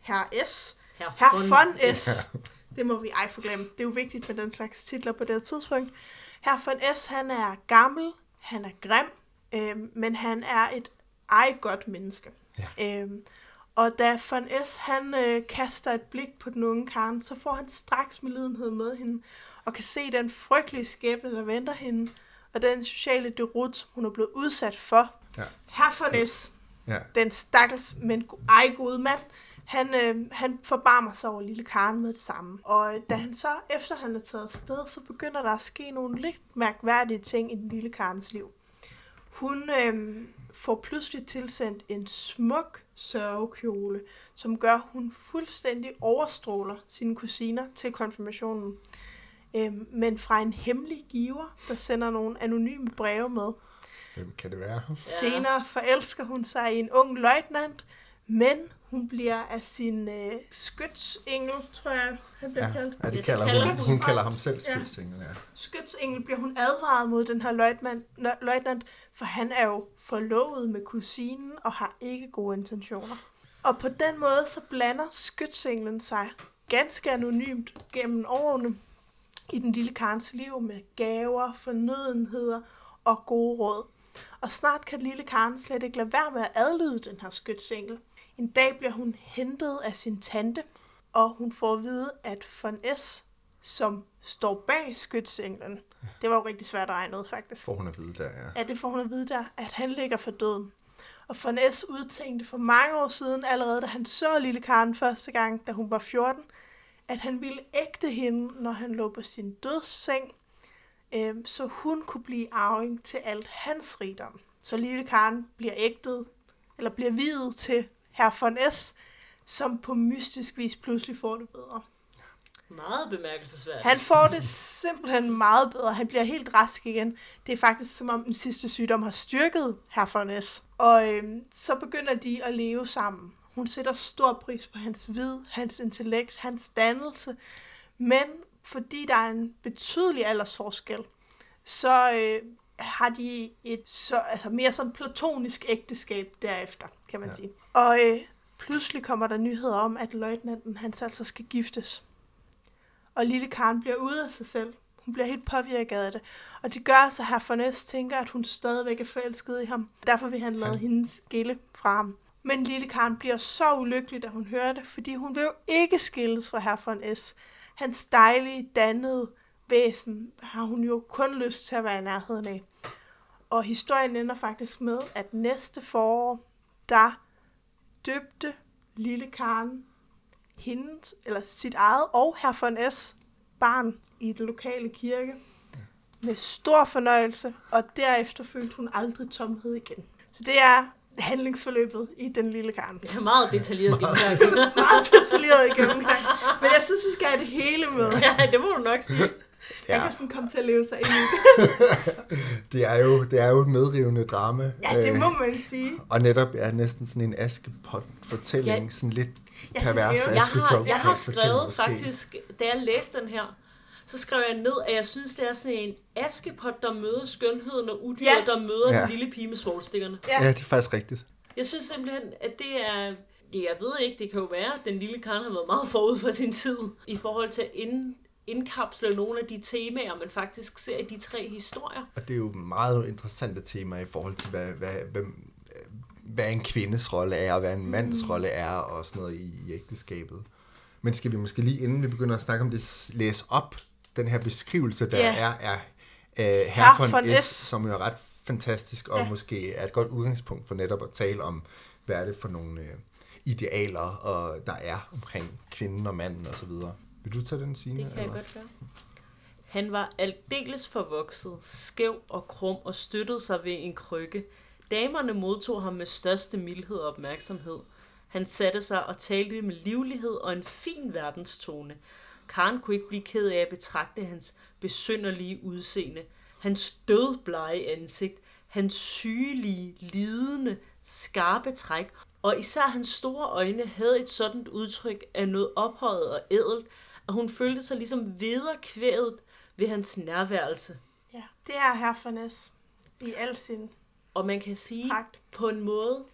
Herr S. Herr Herr von. von S. Det må vi ej forglemme. Det er jo vigtigt med den slags titler på det her tidspunkt. Herr von S. han er gammel, han er grim, øh, men han er et ej godt menneske. Ja. Øh, og da von S. han øh, kaster et blik på den unge Karen, så får han straks medlidenhed med hende, og kan se den frygtelige skæbne, der venter hende, og den sociale derut, som hun er blevet udsat for. Ja. Herr von S Ja. den stakkels, men ej gode mand, han, øh, han forbarmer sig over lille Karen med det samme. Og da han så, efter han er taget afsted, så begynder der at ske nogle lidt mærkværdige ting i den lille Karens liv. Hun øh, får pludselig tilsendt en smuk sørgekjole, som gør, at hun fuldstændig overstråler sine kusiner til konfirmationen. Øh, men fra en hemmelig giver, der sender nogle anonyme breve med. Hvem kan det være? Senere forelsker hun sig i en ung løjtnant, men hun bliver af sin øh, skytsengel, tror jeg, han bliver Ja, kaldt. ja det kalder kalder hun. hun. Kalder ham selv Ja. skyldsengel, ja. Skytsengel bliver hun advaret mod den her løjtnant, løjtnant, for han er jo forlovet med kusinen og har ikke gode intentioner. Og på den måde så blander skytsenglen sig ganske anonymt gennem årene i den lille Karens liv med gaver, fornødenheder og gode råd. Og snart kan lille Karen slet ikke lade være med at adlyde den her skytsengel. En dag bliver hun hentet af sin tante, og hun får at vide, at von S, som står bag skytsenglen, det var jo rigtig svært at regne ud faktisk. Får hun at vide der, ja. Ja, det får hun at vide der, at han ligger for døden. Og von S udtænkte for mange år siden, allerede da han så lille Karen første gang, da hun var 14, at han ville ægte hende, når han lå på sin dødsseng, øh, så hun kunne blive arving til alt hans rigdom. Så lille Karen bliver ægtet, eller bliver videt til herr von S., som på mystisk vis pludselig får det bedre. Meget bemærkelsesværdigt. Han får det simpelthen meget bedre. Han bliver helt rask igen. Det er faktisk som om den sidste sygdom har styrket herr von S. Og øhm, så begynder de at leve sammen. Hun sætter stor pris på hans vid, hans intellekt, hans dannelse. Men fordi der er en betydelig aldersforskel, så øh, har de et så, altså mere sådan platonisk ægteskab derefter, kan man ja. sige. Og øh, pludselig kommer der nyheder om, at løjtnanten han altså skal giftes. Og lille Karen bliver ude af sig selv. Hun bliver helt påvirket af det. Og det gør altså, at herr Fornes tænker, at hun stadigvæk er forelsket i ham. Derfor vil han lade Han- hende skille fra ham. Men lille Karen bliver så ulykkelig, da hun hører det, fordi hun vil jo ikke skilles fra herr von S. Hans dejlige, dannede væsen har hun jo kun lyst til at være i nærheden af. Og historien ender faktisk med, at næste forår, der døbte lille Karen hendes, eller sit eget og herr von S. barn i den lokale kirke med stor fornøjelse, og derefter følte hun aldrig tomhed igen. Så det er handlingsforløbet i den lille Karen. Det er meget detaljeret gennemgang. Meget detaljeret gennemgang. Men jeg synes, vi skal have det hele med. ja, det må du nok sige. Jeg Ja. kan sådan komme til at leve sig ind i det. Det er jo, det er jo et medrivende drama. Ja, det øh, må man sige. Og netop er næsten sådan en askepot-fortælling, Ja. sådan lidt Ja, pervers er Jeg har, asketop jeg har fortælling skrevet faktisk, da jeg læste den her, så skrev jeg ned, at jeg synes, det er sådan en askepot, der møder skønheden og udyret, Ja. der møder Ja. den lille pige med svovlstikkerne. Ja. Ja, det er faktisk rigtigt. Jeg synes simpelthen, at det er... Det, jeg ved ikke, det kan jo være, at den lille Karen har været meget forud for sin tid i forhold til at ind, indkapsle nogle af de temaer, man faktisk ser i de tre historier. Og det er jo meget interessante tema i forhold til, hvad, hvad, hvad, hvad en kvindes rolle er, og hvad en mands Mm. rolle er, og sådan noget i, i ægteskabet. Men skal vi måske lige, inden vi begynder at snakke om det, læse op den her beskrivelse, der Ja. er af uh, Herr herr von von S, S. som jo er ret fantastisk, og Ja. måske er et godt udgangspunkt for netop at tale om, hvad er det for nogle uh, idealer, og der er omkring kvinden og manden osv. Vil du tage den, Signe? Det kan jeg eller? godt gøre. Han var aldeles forvokset, skæv og krum og støttede sig ved en krykke. Damerne modtog ham med største mildhed og opmærksomhed. Han satte sig og talte med livlighed og en fin verdenstone. Karen kunne ikke blive ked af at betragte hans besynderlige udseende, hans dødblege ansigt, hans sygelige, lidende, skarpe træk, og især hans store øjne havde et sådan udtryk af noget ophøjet og ædelt, at hun følte sig ligesom vederkvædet ved hans nærværelse. Ja, det er herr von S. i al sin Og man kan sige pragt. på en måde,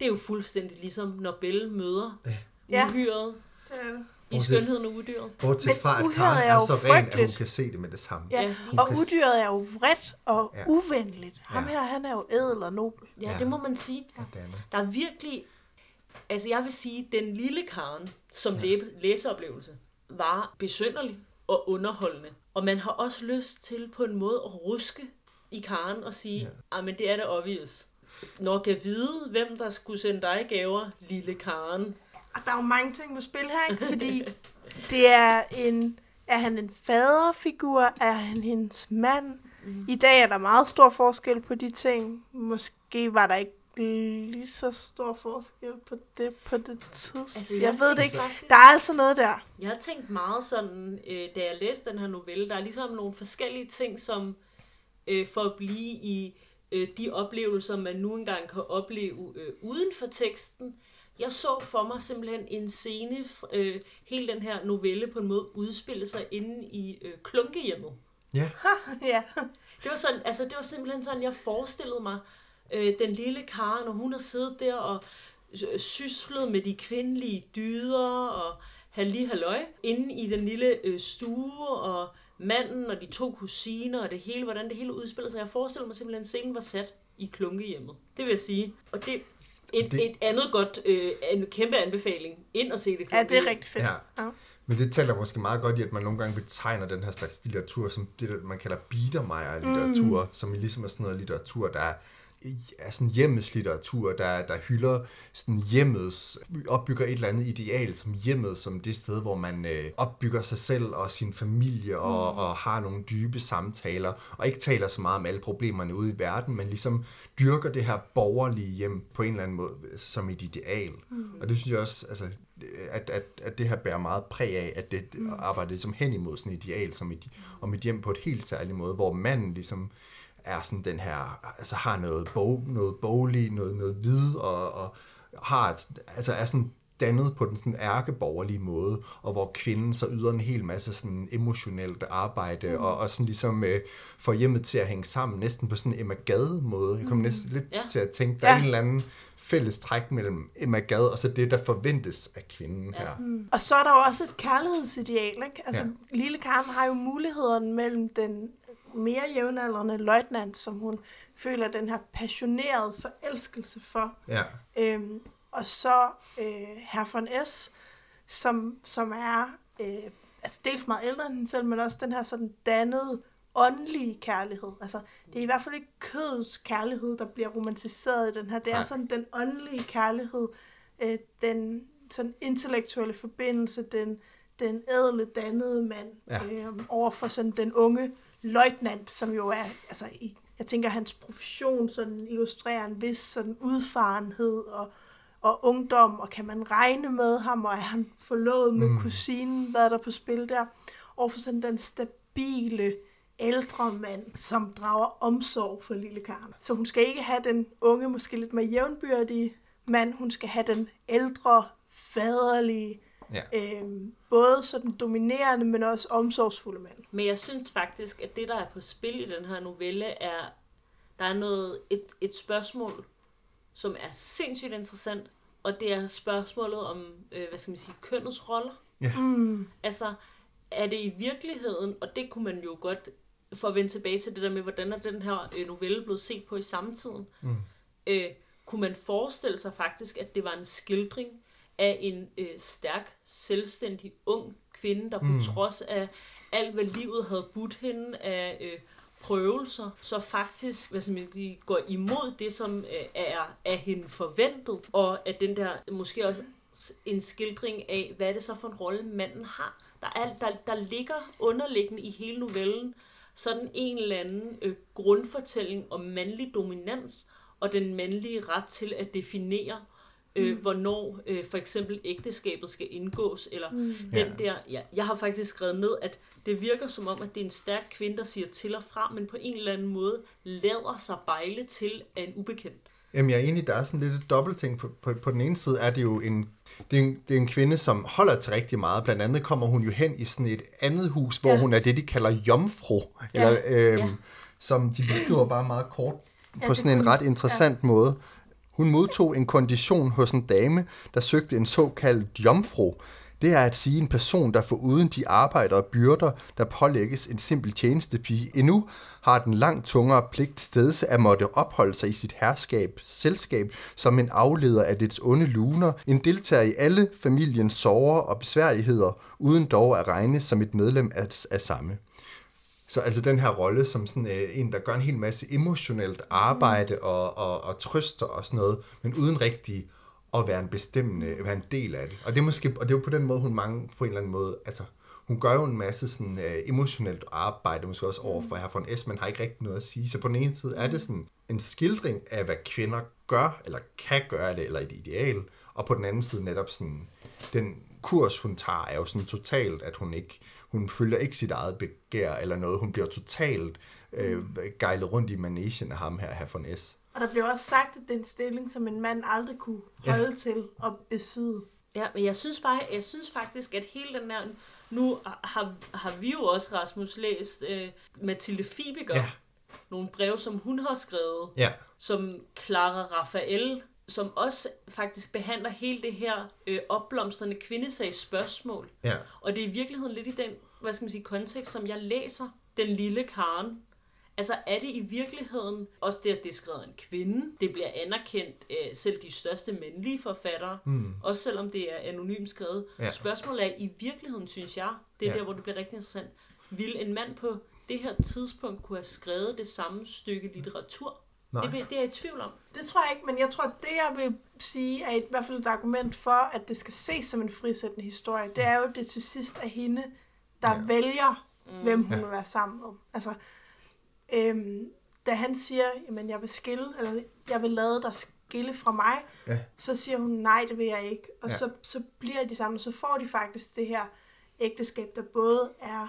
det er jo fuldstændig ligesom, når Belle møder Ja. uhyret Det er det. i skønheden og udyret. Bortset Men fra, at Karen er er jo så ren, at hun kan se det med det samme. Ja, Ja. og kan- udyret er jo vredt og Ja. uvenligt. Ham Ja. her, han er jo ædel og nobel. Ja, Ja. det må man sige. Goddammit. Der er virkelig, altså jeg vil sige, den lille Karen som ja. læseoplevelse var besynderlig og underholdende. Og man har også lyst til på en måde at ruske i Karen og sige, ja. ah, men det er da obvious. Når kan vide, hvem der skulle sende dig gaver, lille Karen. Og der er jo mange ting på spil her, ikke? Fordi det er en... Er han en faderfigur? Er han hendes mand? Mm. I dag er der meget stor forskel på de ting. Måske var der ikke lige så stor forskel på det på det tidspunkt. Altså, jeg jeg, ved det ikke. faktisk- Der er altså noget der. Jeg har tænkt meget sådan, øh, da jeg læste den her novelle, der er ligesom nogle forskellige ting, som øh, for at blive i øh, de oplevelser, man nu engang kan opleve øh, uden for teksten. Jeg så for mig simpelthen en scene, øh, hele den her novelle på en måde udspille sig inde i øh, klunkehjemmet. Ja, ja. Det var, sådan, altså, det var simpelthen sådan, jeg forestillede mig øh, den lille Karen, og hun har siddet der og syslet med de kvindelige dyder og halli halløj inde i den lille øh, stue og manden og de to kusiner og det hele, hvordan det hele udspiller sig. Jeg forestiller mig simpelthen, at scenen var sat i klunkehjemmet. Det vil jeg sige. Og det et, Det- et andet godt, øh, en kæmpe anbefaling. Ind og se det Ja, det er rigtig fedt. Ja. Ja. Men det taler måske meget godt i, at man nogle gange betegner den her slags litteratur som det, man kalder biedermeier-litteratur, mm. som ligesom er sådan noget litteratur, der er sådan hjemmets litteratur, der, der hylder sådan hjemmets, opbygger et eller andet ideal som hjemmet, som det sted, hvor man øh, opbygger sig selv og sin familie og, og har nogle dybe samtaler, og ikke taler så meget om alle problemerne ude i verden, men ligesom dyrker det her borgerlige hjem på en eller anden måde som et ideal. Mm. Og det synes jeg også, altså, at, at, at det her bærer meget præg af, at det mm. arbejder ligesom hen imod sådan et ideal som et, om et hjem på et helt særligt måde, hvor manden ligesom er sådan den her, altså har noget, bog, noget boglig, noget, noget vid, og, og har, et, altså er sådan dannet på den sådan ærkeborgerlige måde, og hvor kvinden så yder en hel masse sådan emotionelt arbejde, mm. og, og sådan ligesom øh, får hjemmet til at hænge sammen, næsten på sådan en Emma Gade måde. Jeg kommer næsten lidt Ja. til at tænke, der Ja. er en eller anden fælles træk mellem Emma Gade, og så det, der forventes af kvinden Ja. her. Og så er der jo også et kærlighedsideal. Ikke? Altså, ja. Lille Karen har jo muligheden mellem den mere jævnaldrende løjtnant, som hun føler den her passionerede forelskelse for, Ja. øhm, og så øh, herr von S., som, som er øh, altså dels meget ældre end hende selv, men også den her sådan dannede, åndelige kærlighed. Altså, det er i hvert fald ikke kødets kærlighed, der bliver romantiseret i den her. Det er Nej. sådan den åndelige kærlighed, øh, den sådan intellektuelle forbindelse, den, den ædle, dannede mand Ja. øh, over for sådan den unge løjtnant, som jo er, altså i, jeg tænker, hans profession sådan illustrerer en vis sådan udfarenhed og, og ungdom, og kan man regne med ham, og er han forlovet med Mm. kusinen, hvad er der på spil der, overfor sådan den stabile ældre mand, som drager omsorg for lille Karen. Så hun skal ikke have den unge, måske lidt mere jævnbyrdige mand, hun skal have den ældre, faderlige, Ja. øhm, både sådan dominerende, men også omsorgsfulde mand. Men jeg synes faktisk, at det, der er på spil i den her novelle, er, der er noget, et, et spørgsmål, som er sindssygt interessant, og det er spørgsmålet om, øh, hvad skal man sige, kønnets roller. Ja. Mm. Altså, er det i virkeligheden, og det kunne man jo godt, for at vende tilbage til det der med, hvordan er den her øh, novelle blevet set på i samtiden, Mm. øh, kunne man forestille sig faktisk, at det var en skildring af en øh, stærk, selvstændig, ung kvinde, der på Mm. trods af alt, hvad livet havde budt hende af øh, prøvelser, så faktisk hvad man sige, går imod det, som øh, er af hende forventet, og at den der måske også en skildring af, hvad er det så for en rolle manden har. Der, er, der, der ligger underliggende i hele novellen sådan en eller anden øh, grundfortælling om mandlig dominans, og den mandlige ret til at definere, øh, mm. hvornår øh, for eksempel ægteskabet skal indgås, eller mm. den Ja. der, ja, jeg har faktisk skrevet ned, at det virker som om, at det er en stærk kvinde, der siger til og fra, men på en eller anden måde lader sig bejle til af en ubekendt. Jamen, jeg er enig, der er sådan lidt et dobbeltting. På, på, på den ene side er det jo en, det er en, det er en kvinde, som holder til rigtig meget. Blandt andet kommer hun jo hen i sådan et andet hus, hvor Ja. hun er det, de kalder jomfru. Eller, øhm, Ja. Som de beskriver bare meget kort Ja, på sådan en ret interessant ja. måde. Hun modtog en kondition hos en dame, der søgte en såkaldt jomfru. Det er at sige en person, der foruden de arbejder og byrder, der pålægges en simpel tjenestepige, endnu har den langt tungere pligt stedse at måtte opholde sig i sit herskab, selskab, som en afleder af dets onde luner, en deltager i alle familiens sorger og besværligheder, uden dog at regnes som et medlem af, af samme. Så altså den her rolle som sådan øh, en, der gør en hel masse emotionelt arbejde og, og, og trøster og sådan noget, men uden rigtig at være en bestemmende, være en del af det. Og det er måske, og det er jo på den måde, hun mange på en eller anden måde, altså hun gør jo en masse sådan øh, emotionelt arbejde, måske også over for her for en S, men har ikke rigtig noget at sige. Så på den ene side er det sådan en skildring af, hvad kvinder gør, eller kan gøre det, eller et ideal, og på den anden side netop sådan, den kurs, hun tager, er jo sådan totalt, at hun ikke, hun følger ikke sit eget begær eller noget. Hun bliver totalt øh, gejlet rundt i manesien af ham her, her von S. Og der blev også sagt, at det er en stilling, som en mand aldrig kunne Ja. holde til at besidde. Ja, men jeg synes bare, jeg synes faktisk, at hele den her, nu har, har vi jo også, Rasmus, læst øh, Mathilde Fibiger, Ja. nogle breve, som hun har skrevet, Ja, som Clara Raphael som også faktisk behandler hele det her øh, opblomstrende kvindesags spørgsmål. Ja. Og det er i virkeligheden lidt i den, hvad skal man sige, kontekst, som jeg læser den lille Karen. Altså er det i virkeligheden også det, at det er skrevet af en kvinde? Det bliver anerkendt af selv de største mandlige forfattere, mm. også selvom det er anonymt skrevet. Ja. Spørgsmålet er i virkeligheden, synes jeg, det er ja. der, hvor det bliver rigtig interessant. Vil en mand på det her tidspunkt kunne have skrevet det samme stykke litteratur? Nej. Det, det er jeg i tvivl om. Det tror jeg ikke, men jeg tror, at det, jeg vil sige, er et, i hvert fald et argument for, at det skal ses som en frisættende historie. Det er jo, det til sidst er hende, der Ja. vælger, mm. hvem hun Ja. vil være sammen med. Altså, øhm, da han siger, jamen jeg vil skille, eller jeg vil lade dig skille fra mig, Ja. så siger hun, nej, det vil jeg ikke. Og ja. så, så bliver de sammen, og så får de faktisk det her ægteskab, der både er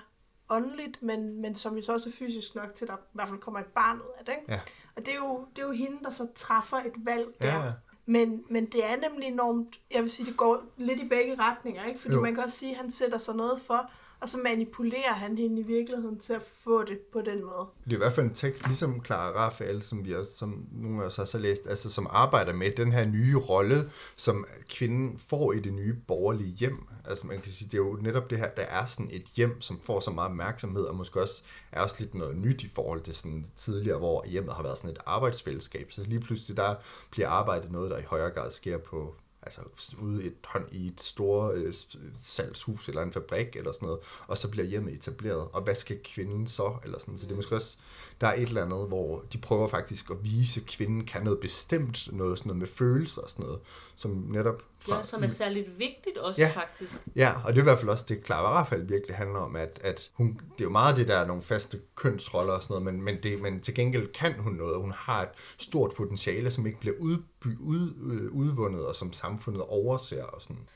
åndeligt, men, men som jo så også er fysisk nok til, at der i hvert fald kommer et barn ud af det. Ikke? Ja. Og det er, jo, det er jo hende, der så træffer et valg der. Ja. Men, men det er nemlig enormt, jeg vil sige, det går lidt i begge retninger, ikke? Fordi Jo. jo. man kan også sige, at han sætter sig noget for, og så manipulerer han hende i virkeligheden til at få det på den måde. Det er i hvert fald en tekst, ligesom Clara Raphael, som vi også, som nogle af os også har læst, altså som arbejder med den her nye rolle, som kvinden får i det nye borgerlige hjem. Altså man kan sige, det er jo netop det her, der er sådan et hjem, som får så meget opmærksomhed, og måske også er også lidt noget nyt i forhold til sådan tidligere, hvor hjemmet har været sådan et arbejdsfællesskab. Så lige pludselig der bliver arbejdet noget, der i højere grad sker på altså ude et, hånd i et stort øh, salgshus eller en fabrik eller sådan noget, og så bliver hjemmet etableret. Og hvad skal kvinden så? Eller sådan. Så det er måske også, der er et eller andet, hvor de prøver faktisk at vise, at kvinden kan noget bestemt, noget, sådan noget med følelser og sådan noget, som netop Ja, som er særligt vigtigt også Ja. faktisk. Ja, og det er i hvert fald også det, Clara Rafael virkelig handler om, at, at hun, det er jo meget det, der er nogle faste kønsroller og sådan noget, men, men, det, men til gengæld kan hun noget, og hun har et stort potentiale, som ikke bliver udby, ud, øh, udvundet, og som samfundet overser og sådan.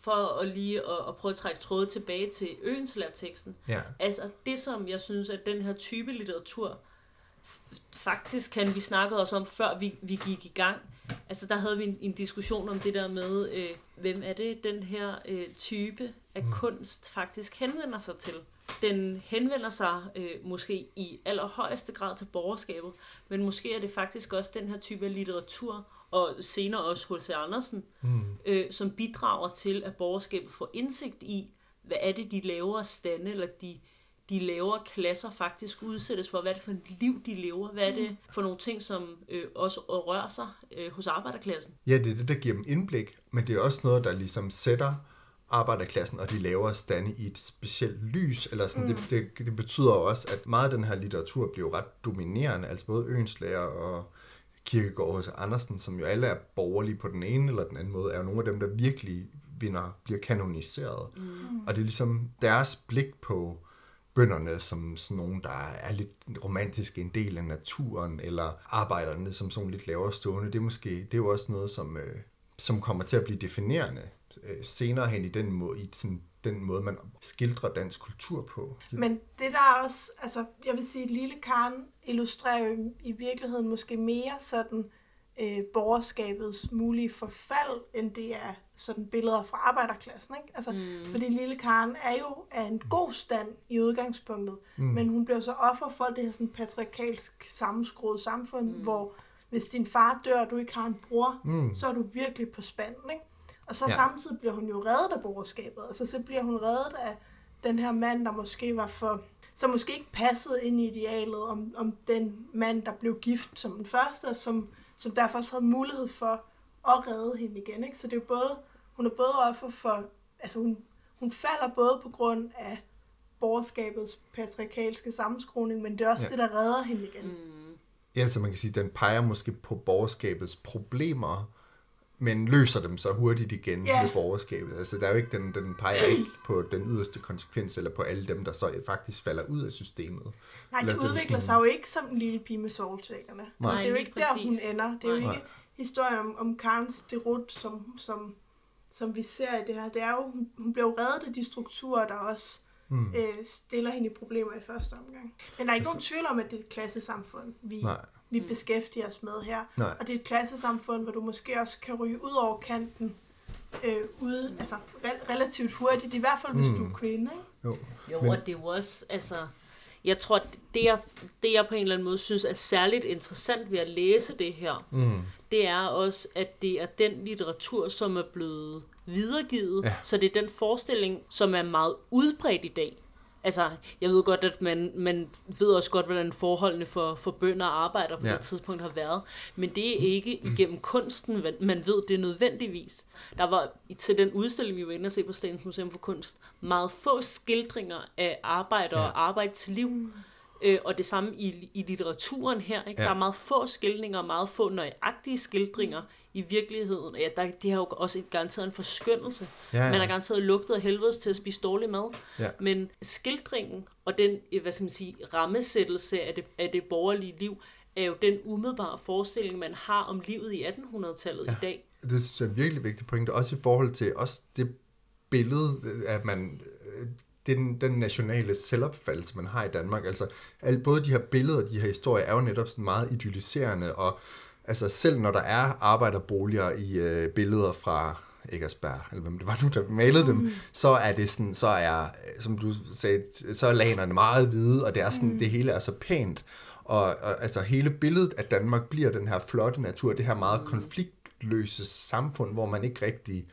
For at lige at, at prøve at trække trådet tilbage til Øenslager-teksten. Ja. Altså det, som jeg synes, at den her type litteratur faktisk kan vi snakkede også om, før vi, vi gik i gang. Altså der havde vi en, en diskussion om det der med, øh, hvem er det, den her øh, type af mm. kunst faktisk henvender sig til. Den henvender sig øh, måske i allerhøjeste grad til borgerskabet, men måske er det faktisk også den her type af litteratur, og senere også H.C. Andersen, mm. øh, som bidrager til, at borgerskabet får indsigt i, hvad er det, de lavere stande, eller de, de lavere klasser faktisk udsættes for. Hvad er det for et liv, de lever? Hvad er det for nogle ting, som øh, også rører sig øh, hos arbejderklassen? Ja, det er det, der giver dem indblik, men det er også noget, der ligesom sætter arbejderklassen og de lavere stande i et specielt lys. Eller sådan. Mm. Det, det, det betyder jo også, at meget af den her litteratur bliver ret dominerende, altså både Øenslager og Kierkegaard hos Andersen, som jo alle er borgerlige på den ene eller den anden måde, er jo nogle af dem, der virkelig vinder, bliver kanoniseret. Mm. Og det er ligesom deres blik på bønderne som sådan nogen, der er lidt romantiske, en del af naturen, eller arbejderne som sådan lidt lavere stående. Det er måske, det er jo også noget, som, øh, som kommer til at blive definerende øh, senere hen i den måde, i sådan, den måde, man skildrer dansk kultur på. Men det der er også, altså jeg vil sige, Lille Karen illustrerer jo i, i virkeligheden måske mere sådan øh, borgerskabets mulige forfald, end det er sådan billeder fra arbejderklassen. Ikke? Altså, mm. Fordi Lille Karen er jo af en god stand i udgangspunktet, mm. men hun bliver så offer for det her sådan patriarkalsk sammenskruet samfund, mm. hvor hvis din far dør, og du ikke har en bror, mm. så er du virkelig på spanden. Ikke? Og så Ja. samtidig bliver hun jo reddet af borgerskabet. Altså så bliver hun reddet af den her mand, der måske var for... Som måske ikke passede ind i idealet om, om den mand, der blev gift som den første, og som, som derfor også havde mulighed for at redde hende igen. Ikke? Så det er jo både... Hun er både offer for... Altså hun, hun falder både på grund af borgerskabets patriarkalske sammenskruning, men det er også Ja. det, der redder hende igen. Mm. Ja, så man kan sige, den peger måske på borgerskabets problemer, men løser dem så hurtigt igen Ja. med borgerskabet. Altså, der er jo ikke, den, den peger ikke på den yderste konsekvens, eller på alle dem, der så faktisk falder ud af systemet. Nej, den udvikler sådan- sig jo ikke som en lille pige med solsikkerne. Altså, det er jo ikke der, hun præcis. ender. Det er jo Nej. ikke historien om, om Karens derut, som, som, som vi ser i det her. Det er jo, hun, jo reddet af de strukturer, der også mm. øh, stiller hende i problemer i første omgang. Men der er ikke nogen tvivl om, at det er et klassesamfund, vi, Nej. vi beskæftiger os med her. Nej. Og det er et klassesamfund, hvor du måske også kan ryge ud over kanten øh, ude, altså re- relativt hurtigt, i hvert fald hvis mm. du er kvinde. Ikke? Jo. Jo, men... og det er jo også, altså, jeg tror, at det jeg, det jeg på en eller anden måde synes er særligt interessant ved at læse det her, mm. det er også, at det er den litteratur, som er blevet videregivet, ja. så det er den forestilling, som er meget udbredt i dag. Altså, jeg ved godt, at man, man ved også godt, hvordan forholdene for, for bønder og arbejder på ja. det tidspunkt har været. Men det er ikke igennem kunsten, man ved det nødvendigvis. Der var til den udstilling, vi var inde og se på Statens Museum for Kunst, meget få skildringer af arbejder ja. og arbejdsliv. Øh, og det samme i, i litteraturen her. Ikke? Ja. Der er meget få skildringer og meget få nøjagtige skildringer i virkeligheden. Ja, der, det har jo også garanteret en forskyndelse. Ja, ja. Man har garanteret lugtet af helvedes til at spise dårlig mad. Ja. Men skildringen og den øh, hvad skal man sige, rammesættelse af det, af det borgerlige liv, er jo den umiddelbare forestilling, man har om livet i 1800-tallet ja. i dag. Det synes jeg er virkelig vigtigt pointe, også i forhold til også det billede, at man den, den nationale selvopfattelse, man har i Danmark. Altså, al, både de her billeder og de her historier er jo netop sådan meget idylliserende, og altså, selv når der er arbejderboliger i øh, billeder fra Eggersberg, eller hvem det var nu, der malede dem, mm. så er det sådan, så er, som du sagde, så er lanerne meget hvide, og det er sådan, mm. det hele er så pænt. Og, og altså hele billedet af Danmark bliver den her flotte natur, det her meget mm. konflikt løse samfund, hvor man ikke rigtig,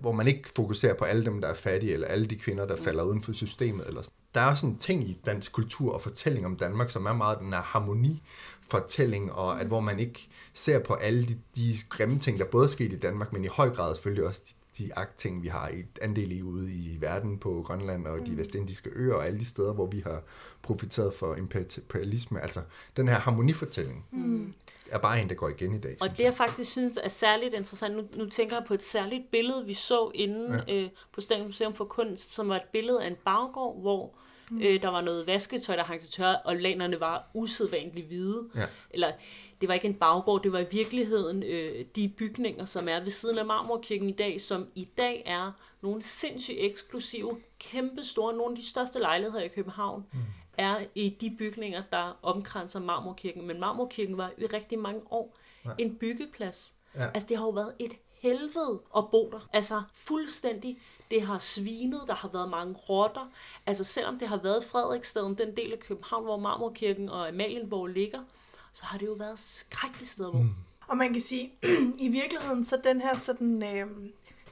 hvor man ikke fokuserer på alle dem, der er fattige, eller alle de kvinder, der falder uden for systemet. Eller sådan. Der er sådan en ting i dansk kultur og fortælling om Danmark, som er meget den her harmoni fortælling, og at hvor man ikke ser på alle de, de grimme ting, der både er sket i Danmark, men i høj grad selvfølgelig også de, de ting, vi har i andel i ude i verden på Grønland og de mm. vestindiske øer og alle de steder, hvor vi har profiteret for imperialisme. Altså den her harmonifortælling. Mm er bare en, der går igen i dag. Og det, jeg faktisk synes er særligt interessant, nu, nu tænker jeg på et særligt billede, vi så inde ja. øh, på Statens Museum for Kunst, som var et billede af en baggård, hvor mm. øh, der var noget vasketøj, der hang til tør, og lanerne var usædvanligt hvide. Ja. Eller det var ikke en baggård, det var i virkeligheden øh, de bygninger, som er ved siden af Marmorkirken i dag, som i dag er nogle sindssygt eksklusive, kæmpe store, nogle af de største lejligheder i København, mm er i de bygninger, der omkranser Marmorkirken. Men Marmorkirken var i rigtig mange år ja. en byggeplads. Ja. Altså det har jo været et helvede at bo der. Altså fuldstændig. Det har svinet, der har været mange rotter. Altså selvom det har været Frederiksstaden, den del af København, hvor Marmorkirken og Amalienborg ligger, så har det jo været skrækkeligt sted bo. Mm. Og man kan sige, i virkeligheden, så den her sådan, øh,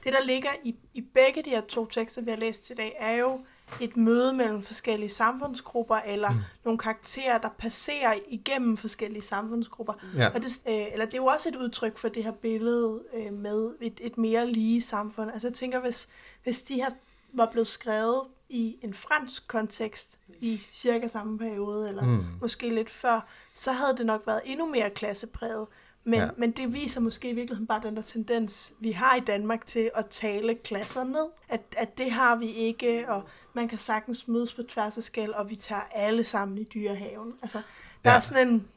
det der ligger i, i begge de her to tekster, vi har læst i dag, er jo et møde mellem forskellige samfundsgrupper, eller mm. nogle karakterer, der passerer igennem forskellige samfundsgrupper. Ja. Og det, øh, eller det er jo også et udtryk for det her billede øh, med et, et mere lige samfund. Altså jeg tænker, hvis, hvis de her var blevet skrevet i en fransk kontekst i cirka samme periode, eller mm. måske lidt før, så havde det nok været endnu mere klassepræget. Men, ja. men det viser måske i virkeligheden bare den der tendens, vi har i Danmark til at tale klasser ned. At, at det har vi ikke, og man kan sagtens mødes på tværs af skæld, og vi tager alle sammen i dyrehaven. Altså, der, ja. er sådan en,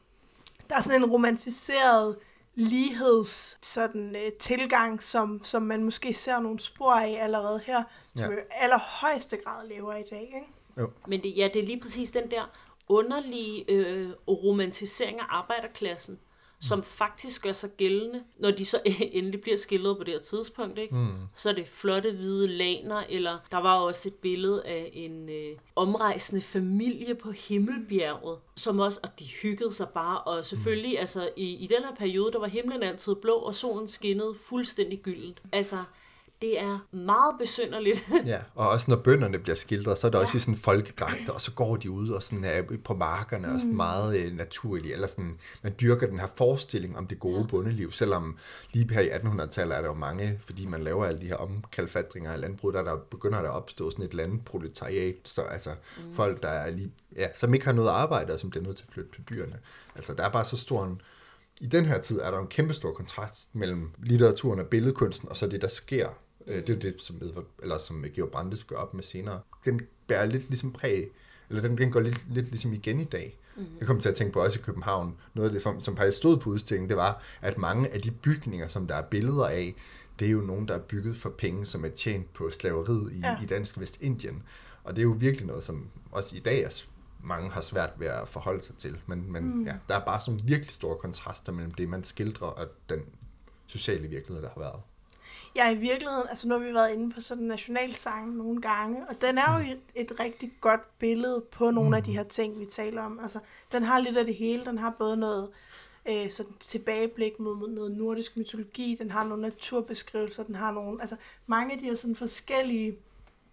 der er sådan en romantiseret ligheds sådan, uh, tilgang, som, som man måske ser nogle spor af allerede her, ja. som i allerhøjeste grad lever i dag. Ikke? Jo. Men det, ja, det er lige præcis den der underlige øh, romantisering af arbejderklassen, som faktisk gør sig gældende, når de så endelig bliver skildret på det her tidspunkt. Ikke? Mm. Så er det flotte hvide laner, eller der var også et billede af en øh, omrejsende familie på Himmelbjerget, som også, og de hyggede sig bare, og selvfølgelig, mm. altså i, i den her periode, der var himlen altid blå, og solen skinnede fuldstændig gyldent. Altså, det er meget besynderligt. ja, og også når bønderne bliver skildret, så er der ja. også i sådan folkedragter, og så går de ud og sådan er på markerne mm. og sådan mm. meget øh, naturligt, eller sådan, man dyrker den her forestilling om det gode ja. bondeliv, selvom lige her i 1800-tallet er der jo mange, fordi man laver alle de her omkalfatringer af landbrug, der, der begynder der at opstå sådan et landproletariat, så altså mm. folk, der er lige, ja, som ikke har noget arbejde, og som bliver nødt til at flytte på byerne. Altså der er bare så stor en, i den her tid er der en kæmpe stor kontrast mellem litteraturen og billedkunsten, og så det, der sker Øh, det er det, som, eller som Georg Brandes gør op med senere. Den bærer lidt ligesom præg, eller den, den går lidt, lidt ligesom igen i dag. Mm. Jeg kom til at tænke på også i København, noget af det, som faktisk stod på udstillingen, det var, at mange af de bygninger, som der er billeder af, det er jo nogen, der er bygget for penge, som er tjent på slaveriet i, ja. i dansk Vestindien. Og det er jo virkelig noget, som også i dag er mange har svært ved at forholde sig til. Men, men mm. ja, der er bare sådan virkelig store kontraster mellem det, man skildrer, og den sociale virkelighed, der har været. Ja, i virkeligheden, altså nu har vi været inde på sådan en nationalsang nogle gange, og den er jo et, et rigtig godt billede på nogle mm. af de her ting, vi taler om. Altså, den har lidt af det hele. Den har både noget øh, sådan tilbageblik mod, mod noget nordisk mytologi, den har nogle naturbeskrivelser, den har nogle, altså mange af de her sådan forskellige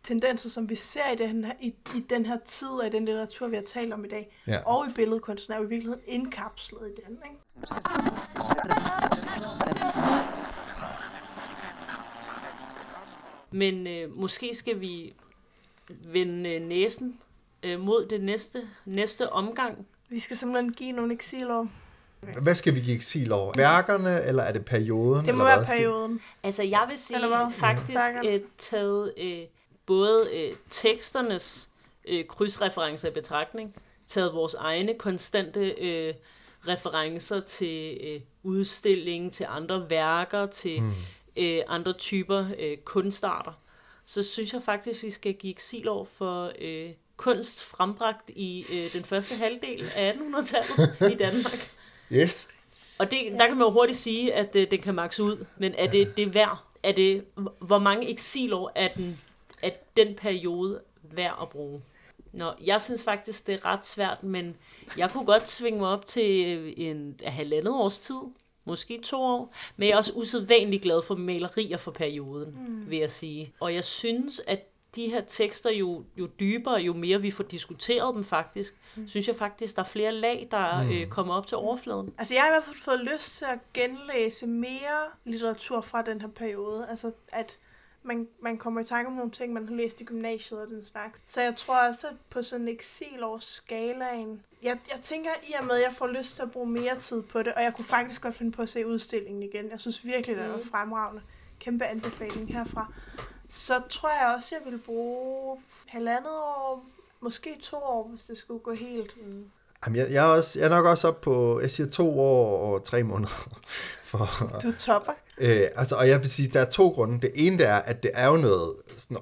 tendenser, som vi ser i den her, i, i den her tid og i den litteratur, vi har talt om i dag, Ja. og i billedkunsten, er jo i virkeligheden indkapslet i den. Ikke? Men øh, måske skal vi vende øh, næsen øh, mod det næste, næste omgang. Vi skal simpelthen give nogle eksilår. Hvad skal vi give eksil over? Værkerne, eller er det perioden? Det må eller være hvad? Skal- perioden. Altså jeg vil sige Eller hvad? faktisk Bakker. øh, taget øh, både øh, teksternes øh, krydsreferencer i betragtning, taget vores egne konstante øh, referencer til øh, udstilling, til andre værker, til mm. Øh, andre typer øh, kunstarter, så synes jeg faktisk, vi skal give eksil over for øh, kunst frembragt i øh, den første halvdel af 1800-tallet i Danmark. Yes. Og det, der kan man jo hurtigt sige, at øh, den kan makse ud. Men er det det værd? Er det, hvor mange eksilår er den, er den periode værd at bruge? Nå, jeg synes faktisk, det er ret svært, men jeg kunne godt svinge mig op til øh, en halvandet års tid. Måske to år. Men jeg er også usædvanligt glad for malerier for perioden, mm. vil jeg sige. Og jeg synes, at de her tekster, jo, jo dybere, jo mere vi får diskuteret dem faktisk, mm. synes jeg faktisk, der er flere lag, der mm. øh, kommer op til overfladen. Altså jeg har i hvert fald fået lyst til at genlæse mere litteratur fra den her periode. Altså at man, man kommer i tanke om nogle ting, man har læst i gymnasiet og den slags. Så jeg tror også, at på sådan en eksilårs-skalaen, jeg, jeg tænker i og med, at jeg får lyst til at bruge mere tid på det, og jeg kunne faktisk godt finde på at se udstillingen igen. Jeg synes virkelig, den er Mm. fremragende. Kæmpe anbefaling herfra. Så tror jeg også, at jeg vil bruge halvandet år, måske to år, hvis det skulle gå helt. Mm. Jamen, jeg, jeg, er også, jeg er nok også op på, jeg siger to år og tre måneder. For, Du topper. øh, altså, og jeg vil sige, der er to grunde. Det ene det er, at det er jo noget sådan,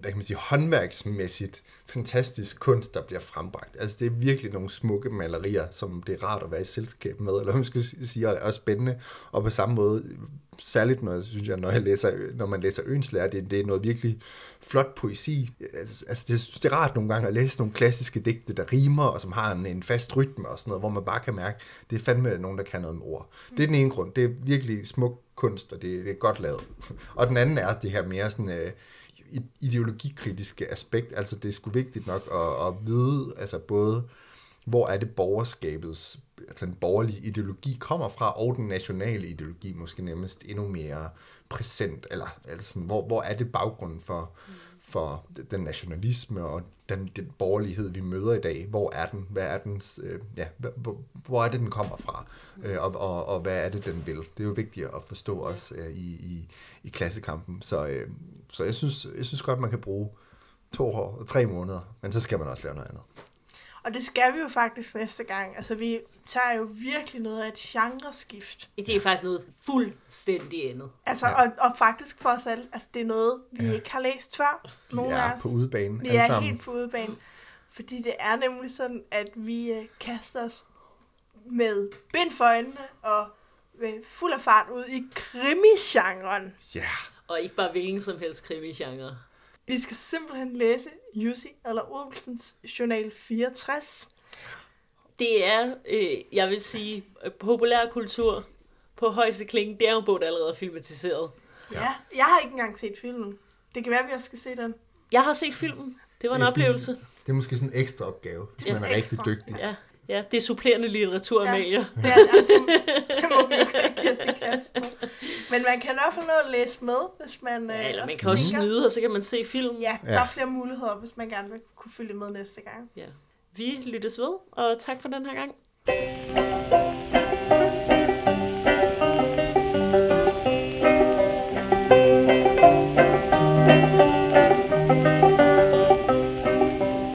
hvad kan man sige, håndværksmæssigt fantastisk kunst, der bliver frembragt. Altså det er virkelig nogle smukke malerier, som det er rart at være i selskab med, eller hvad man skal sige, og er spændende. Og på samme måde, særligt når, synes jeg, når, jeg læser, når man læser Ønslærer, det, det er noget virkelig flot poesi. Altså, altså det, det er rart nogle gange at læse nogle klassiske digte, der rimer, og som har en, en fast rytme og sådan noget, hvor man bare kan mærke, det er fandme nogen, der kan noget med ord. Det er den ene grund. Det er virkelig smuk kunst, og det, det er godt lavet. Og den anden er det her mere sådan... Øh, ideologikritiske aspekt. Altså det er sgu vigtigt nok at, at vide, altså både hvor er det borgerskabets, altså den borgerlige ideologi kommer fra, og den nationale ideologi måske nemmest endnu mere præsent, eller altså sådan, hvor, hvor er det baggrunden for, for den nationalisme og den, den borgerlighed, vi møder i dag, hvor er den, hvad er dens, øh, ja, hvor, hvor er det, den kommer fra, øh, og, og, og hvad er det, den vil. Det er jo vigtigt at forstå også øh, i, i, i klassekampen, så, øh, så jeg, synes, jeg synes godt, man kan bruge to år og tre måneder, men så skal man også lave noget andet. Og det skal vi jo faktisk næste gang. Altså, vi tager jo virkelig noget af et genreskift. Det er faktisk noget fuldstændig andet. Altså, ja. og, og faktisk for os alle, altså, det er noget, vi ja. ikke har læst før. Vi Nogen er af os. på udebane Vi er sammen. helt på udebane. Fordi det er nemlig sådan, at vi øh, kaster os med bind for øjnene og med fuld af fart ud i krimigenren. Ja, Og ikke bare hvilken som helst krimi-genre. Vi skal simpelthen læse Jussi eller Olsens Journal 64. Det er, øh, jeg vil sige, øh, populærkultur på højeste klinge. Det er jo en bog, der allerede er filmatiseret. Ja. ja, jeg har ikke engang set filmen. Det kan være, at vi også skal se den. Jeg har set filmen. Det var en Det er sådan- oplevelse. det er måske sådan en ekstra opgave, hvis Ja, man er rigtig ekstra. dygtig. Ja, ja, det er supplerende litteratur, Ja. Amalie. Det, er, ja, det, det må vi jo ikke. Men man kan i hvert fald nå at læse med, hvis man... Ja, øh, eller man kan også tænker- snyde, og så kan man se filmen. Ja, der Ja. er flere muligheder, hvis man gerne vil kunne følge med næste gang. Ja. Vi lyttes ved, og tak for den her gang.